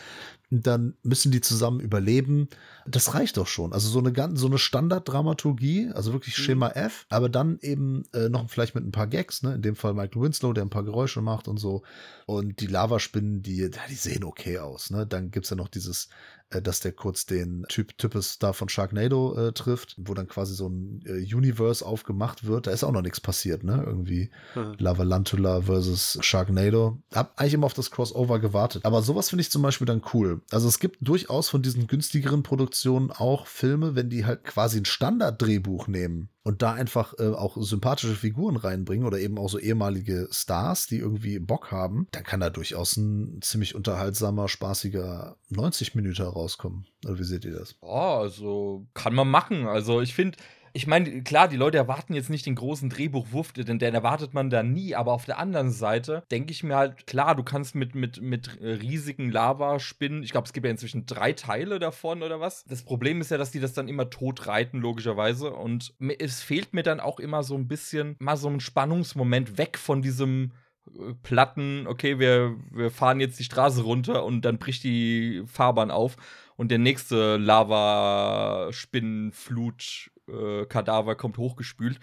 [SPEAKER 1] dann müssen die zusammen überleben. Das reicht doch schon. Also so eine ganz, so eine Standarddramaturgie, also wirklich mhm. Schema F, aber dann eben äh, noch vielleicht mit ein paar Gags, ne? In dem Fall Michael Winslow, der ein paar Geräusche macht und so. Und die Lavaspinnen, die, ja, die sehen okay aus, ne? Dann gibt's ja noch dieses dass der kurz den Typ Types da von Sharknado äh, trifft, wo dann quasi so ein äh, Universe aufgemacht wird. Da ist auch noch nichts passiert, ne? Irgendwie hm. Lavalantula versus Sharknado. Hab eigentlich immer auf das Crossover gewartet. Aber sowas finde ich zum Beispiel dann cool. Also es gibt durchaus von diesen günstigeren Produktionen auch Filme, wenn die halt quasi ein Standarddrehbuch nehmen und da einfach äh, auch sympathische Figuren reinbringen oder eben auch so ehemalige Stars, die irgendwie Bock haben, dann kann da durchaus ein ziemlich unterhaltsamer, spaßiger 90 Minuten rauskommen. Oder wie seht ihr das?
[SPEAKER 2] Oh, also kann man machen. Also ich finde, ich meine, klar, die Leute erwarten jetzt nicht den großen Drehbuchwurf, denn den erwartet man da nie, aber auf der anderen Seite denke ich mir halt, klar, du kannst mit, mit, mit riesigen Lavaspinnen, ich glaube, es gibt ja inzwischen drei Teile davon oder was. Das Problem ist ja, dass die das dann immer tot reiten, logischerweise. Und es fehlt mir dann auch immer so ein bisschen mal so ein Spannungsmoment weg von diesem äh, Platten, okay, wir, wir fahren jetzt die Straße runter und dann bricht die Fahrbahn auf und der nächste Lava-Spinnenflut äh, kommt hochgespült.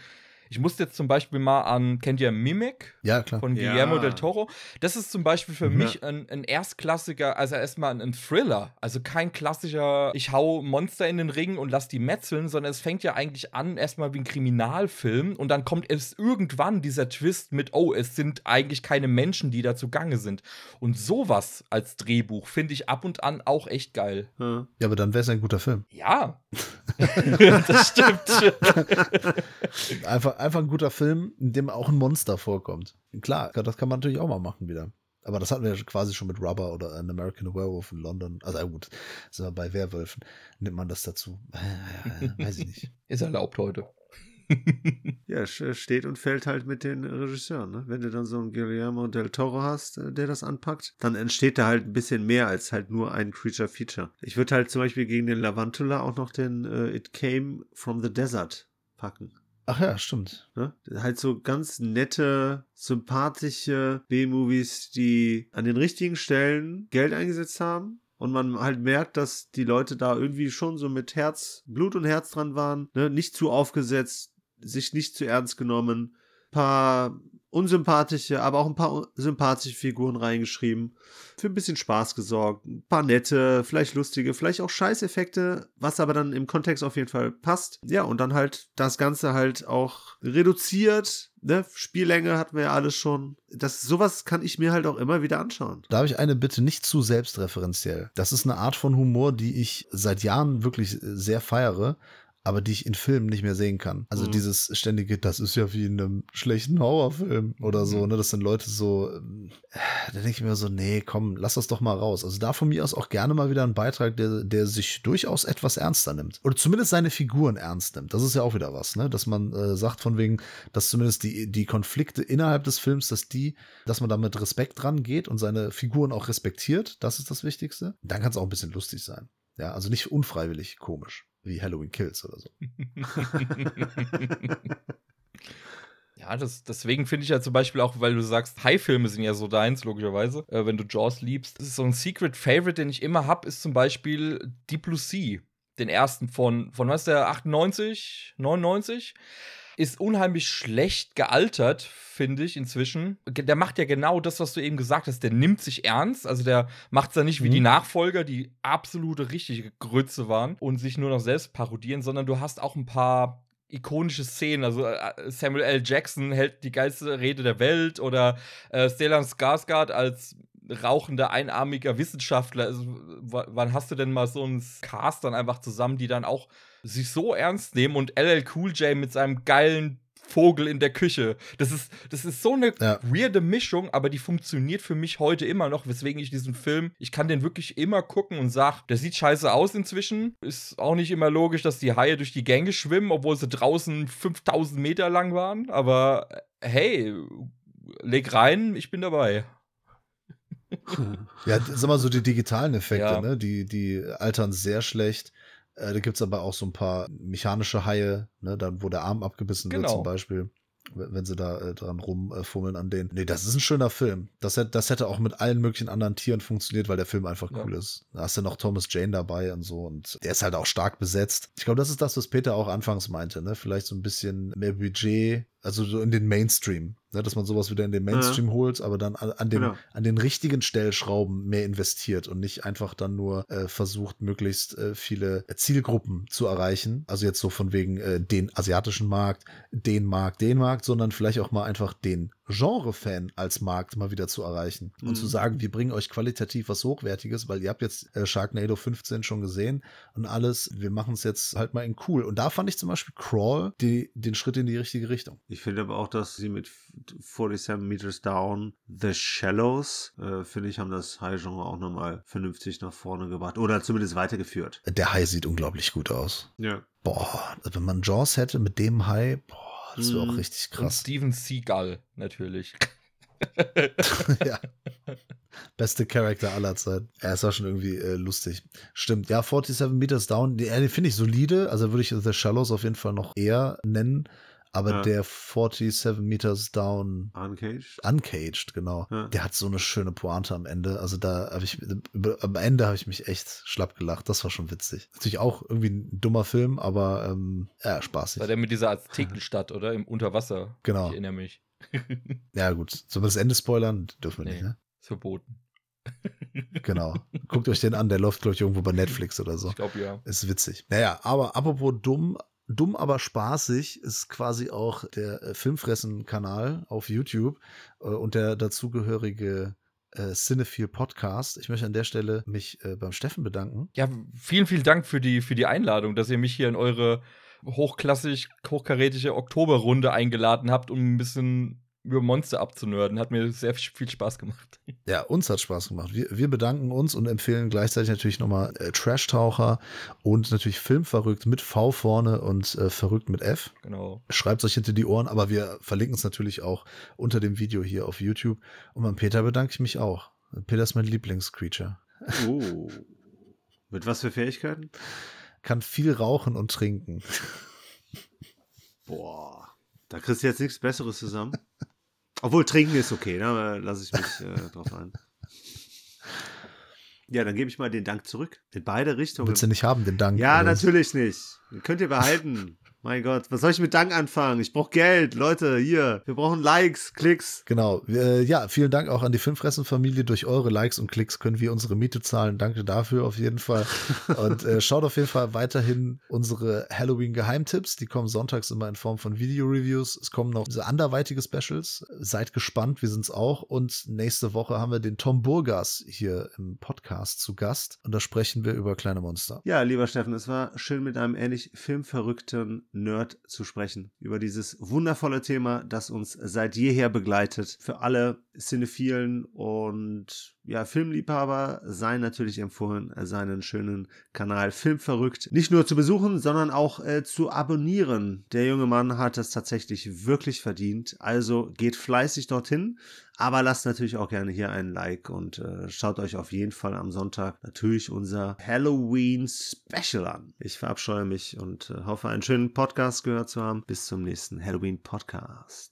[SPEAKER 2] Ich musste jetzt zum Beispiel mal an, kennt ihr Mimic?
[SPEAKER 1] Ja, klar.
[SPEAKER 2] Von Guillermo ja. del Toro. Das ist zum Beispiel für ja. mich ein, ein erstklassiger, also erstmal ein, ein, Thriller. Also kein klassischer, ich hau Monster in den Ring und lass die metzeln, sondern es fängt ja eigentlich an, erstmal wie ein Kriminalfilm und dann kommt es irgendwann dieser Twist mit, oh, es sind eigentlich keine Menschen, die da zugange sind. Und sowas als Drehbuch finde ich ab und an auch echt geil.
[SPEAKER 1] Ja, aber dann wäre es ein guter Film.
[SPEAKER 2] Ja. das stimmt.
[SPEAKER 1] einfach, einfach ein guter Film, in dem auch ein Monster vorkommt. Klar, das kann man natürlich auch mal machen wieder. Aber das hatten wir ja quasi schon mit Rubber oder An American Werewolf in London. Also ja, gut, sind wir bei Werwölfen. Nimmt man das dazu? Weiß ich nicht.
[SPEAKER 2] Ist erlaubt heute.
[SPEAKER 3] ja, steht und fällt halt mit den Regisseuren. Ne? Wenn du dann so einen Guillermo del Toro hast, äh, der das anpackt, dann entsteht da halt ein bisschen mehr als halt nur ein Creature-Feature. Ich würde halt zum Beispiel gegen den Lavantula auch noch den uh, It Came from the Desert packen.
[SPEAKER 1] Ach ja, stimmt.
[SPEAKER 3] Ne? Halt so ganz nette, sympathische B-Movies, die an den richtigen Stellen Geld eingesetzt haben. Und man halt merkt, dass die Leute da irgendwie schon so mit Herz, Blut und Herz dran waren. Ne? Nicht zu aufgesetzt, sich nicht zu ernst genommen. Paar unsympathische, aber auch ein paar sympathische Figuren reingeschrieben. Für ein bisschen Spaß gesorgt. Ein paar nette, vielleicht lustige, vielleicht auch Scheißeffekte, was aber dann im Kontext auf jeden Fall passt. Ja, und dann halt das Ganze halt auch reduziert. Ne? Spiellänge hatten wir ja alles schon. Das, sowas kann ich mir halt auch immer wieder anschauen.
[SPEAKER 1] Da habe ich eine Bitte nicht zu selbstreferenziell. Das ist eine Art von Humor, die ich seit Jahren wirklich sehr feiere aber die ich in Filmen nicht mehr sehen kann. Also mhm. dieses ständige, das ist ja wie in einem schlechten Horrorfilm oder so, mhm. ne? Das sind Leute so, äh, da denke ich mir so, nee, komm, lass das doch mal raus. Also da von mir aus auch gerne mal wieder ein Beitrag, der, der sich durchaus etwas ernster nimmt. Oder zumindest seine Figuren ernst nimmt. Das ist ja auch wieder was, ne? Dass man äh, sagt von wegen, dass zumindest die, die Konflikte innerhalb des Films, dass die, dass man da mit Respekt dran geht und seine Figuren auch respektiert. Das ist das Wichtigste. Dann kann es auch ein bisschen lustig sein. Ja, also nicht unfreiwillig komisch, wie Halloween Kills oder so.
[SPEAKER 2] Ja, das, deswegen finde ich ja zum Beispiel auch, weil du sagst, High-Filme sind ja so deins, logischerweise, äh, wenn du Jaws liebst. So ein Secret Favorite, den ich immer habe, ist zum Beispiel Deep Blue Sea. Den ersten von, von was ist der, 98, 99? Ist unheimlich schlecht gealtert, finde ich, inzwischen. Der macht ja genau das, was du eben gesagt hast. Der nimmt sich ernst. Also der macht es ja nicht wie mhm. die Nachfolger, die absolute richtige Grütze waren und sich nur noch selbst parodieren, sondern du hast auch ein paar ikonische Szenen. Also äh, Samuel L. Jackson hält die geilste Rede der Welt oder äh, Stellan Skarsgård als rauchender, einarmiger Wissenschaftler. Also, wann hast du denn mal so einen Cast dann einfach zusammen, die dann auch sich so ernst nehmen und LL Cool J mit seinem geilen Vogel in der Küche. Das ist, das ist so eine ja. weirde Mischung, aber die funktioniert für mich heute immer noch, weswegen ich diesen Film, ich kann den wirklich immer gucken und sag, der sieht scheiße aus inzwischen. Ist auch nicht immer logisch, dass die Haie durch die Gänge schwimmen, obwohl sie draußen 5000 Meter lang waren. Aber hey, leg rein, ich bin dabei.
[SPEAKER 1] ja, sag mal so die digitalen Effekte, ja. ne? Die, die altern sehr schlecht. Äh, da gibt es aber auch so ein paar mechanische Haie, ne, dann, wo der Arm abgebissen genau. wird zum Beispiel wenn sie da äh, dran rumfummeln an denen. Nee, das ist ein schöner Film. Das, das hätte auch mit allen möglichen anderen Tieren funktioniert, weil der Film einfach ja. cool ist. Da hast du noch Thomas Jane dabei und so und der ist halt auch stark besetzt. Ich glaube, das ist das, was Peter auch anfangs meinte, ne? Vielleicht so ein bisschen mehr Budget, also so in den Mainstream ne, dass man sowas wieder in den Mainstream ja. holt, aber dann an, an den, genau. an den richtigen Stellschrauben mehr investiert und nicht einfach dann nur äh, versucht, möglichst äh, viele Zielgruppen zu erreichen. Also jetzt so von wegen äh, den asiatischen Markt, den Markt, den Markt, sondern vielleicht auch mal einfach den Genre-Fan als Markt mal wieder zu erreichen mhm. und zu mhm. sagen, wir bringen euch qualitativ was Hochwertiges, weil ihr habt jetzt äh, Sharknado 15 schon gesehen und alles, wir machen es jetzt halt mal in cool. Und da fand ich zum Beispiel Crawl die, den Schritt in die richtige Richtung.
[SPEAKER 3] Ich finde aber auch, dass sie mit 47 Meters Down, The Shallows, äh, finde ich, haben das High-Genre auch nochmal vernünftig nach vorne gebracht oder zumindest weitergeführt.
[SPEAKER 1] Der High sieht unglaublich gut aus.
[SPEAKER 3] Ja.
[SPEAKER 1] Boah, wenn man Jaws hätte mit dem High, boah das wäre auch mhm. richtig krass. Und
[SPEAKER 2] Steven Seagal natürlich.
[SPEAKER 1] ja. Beste Charakter aller Zeiten. Ja, es war schon irgendwie äh, lustig. Stimmt. Ja, 47 Meters Down, den, den finde ich solide. Also würde ich The Shallows auf jeden Fall noch eher nennen. Aber ja. der 47 Meters Down.
[SPEAKER 3] Uncaged.
[SPEAKER 1] Uncaged, genau. Ja. Der hat so eine schöne Pointe am Ende. Also da habe ich, am Ende habe ich mich echt schlapp gelacht. Das war schon witzig. Natürlich auch irgendwie ein dummer Film, aber ähm, ja, spaßig.
[SPEAKER 2] War der mit dieser Aztekenstadt, oder? Im Unterwasser.
[SPEAKER 1] Genau.
[SPEAKER 2] Ich erinnere mich.
[SPEAKER 1] ja, gut. Sollen wir das Ende spoilern? Dürfen wir nee, nicht, ne?
[SPEAKER 2] Ist verboten.
[SPEAKER 1] genau. Guckt euch den an, der läuft, glaube ich, irgendwo bei Netflix oder so.
[SPEAKER 2] Ich glaube, ja.
[SPEAKER 1] Ist witzig. Naja, aber apropos dumm, Dumm aber spaßig ist quasi auch der äh, Filmfressen-Kanal auf YouTube äh, und der dazugehörige äh, Cinephile Podcast. Ich möchte an der Stelle mich äh, beim Steffen bedanken.
[SPEAKER 2] Ja, vielen, vielen Dank für die, für die Einladung, dass ihr mich hier in eure hochklassig, hochkarätige Oktoberrunde eingeladen habt, um ein bisschen über Monster abzunörden. Hat mir sehr viel Spaß gemacht.
[SPEAKER 1] Ja, uns hat Spaß gemacht. Wir, wir bedanken uns und empfehlen gleichzeitig natürlich nochmal äh, Trash-Taucher und natürlich Filmverrückt mit V vorne und äh, Verrückt mit F.
[SPEAKER 2] Genau.
[SPEAKER 1] Schreibt euch hinter die Ohren, aber wir verlinken es natürlich auch unter dem Video hier auf YouTube. Und beim Peter bedanke ich mich auch. Peter ist mein Lieblingscreature.
[SPEAKER 3] Oh. mit was für Fähigkeiten?
[SPEAKER 1] Kann viel rauchen und trinken.
[SPEAKER 3] Boah. Da kriegst du jetzt nichts Besseres zusammen. Obwohl trinken ist okay, da ne? lasse ich mich äh, drauf ein. Ja, dann gebe ich mal den Dank zurück. In beide Richtungen.
[SPEAKER 1] Willst du nicht haben, den Dank?
[SPEAKER 3] Ja, natürlich nicht. Den könnt ihr behalten. Mein Gott, was soll ich mit Dank anfangen? Ich brauche Geld, Leute, hier. Wir brauchen Likes, Klicks.
[SPEAKER 1] Genau. Äh, ja, vielen Dank auch an die Filmfressen-Familie. Durch eure Likes und Klicks können wir unsere Miete zahlen. Danke dafür auf jeden Fall. und äh, schaut auf jeden Fall weiterhin unsere Halloween-Geheimtipps. Die kommen sonntags immer in Form von Video-Reviews. Es kommen noch diese anderweitige Specials. Seid gespannt, wir sind es auch. Und nächste Woche haben wir den Tom Burgas hier im Podcast zu Gast. Und da sprechen wir über kleine Monster.
[SPEAKER 3] Ja, lieber Steffen, es war schön mit einem ähnlich filmverrückten Nerd zu sprechen. Über dieses wundervolle Thema, das uns seit jeher begleitet. Für alle Cinephilen und ja, Filmliebhaber seien natürlich empfohlen, seinen schönen Kanal Filmverrückt nicht nur zu besuchen, sondern auch äh, zu abonnieren. Der junge Mann hat es tatsächlich wirklich verdient. Also geht fleißig dorthin, aber lasst natürlich auch gerne hier ein Like und äh, schaut euch auf jeden Fall am Sonntag natürlich unser Halloween Special an. Ich verabscheue mich und äh, hoffe, einen schönen Podcast gehört zu haben. Bis zum nächsten Halloween Podcast.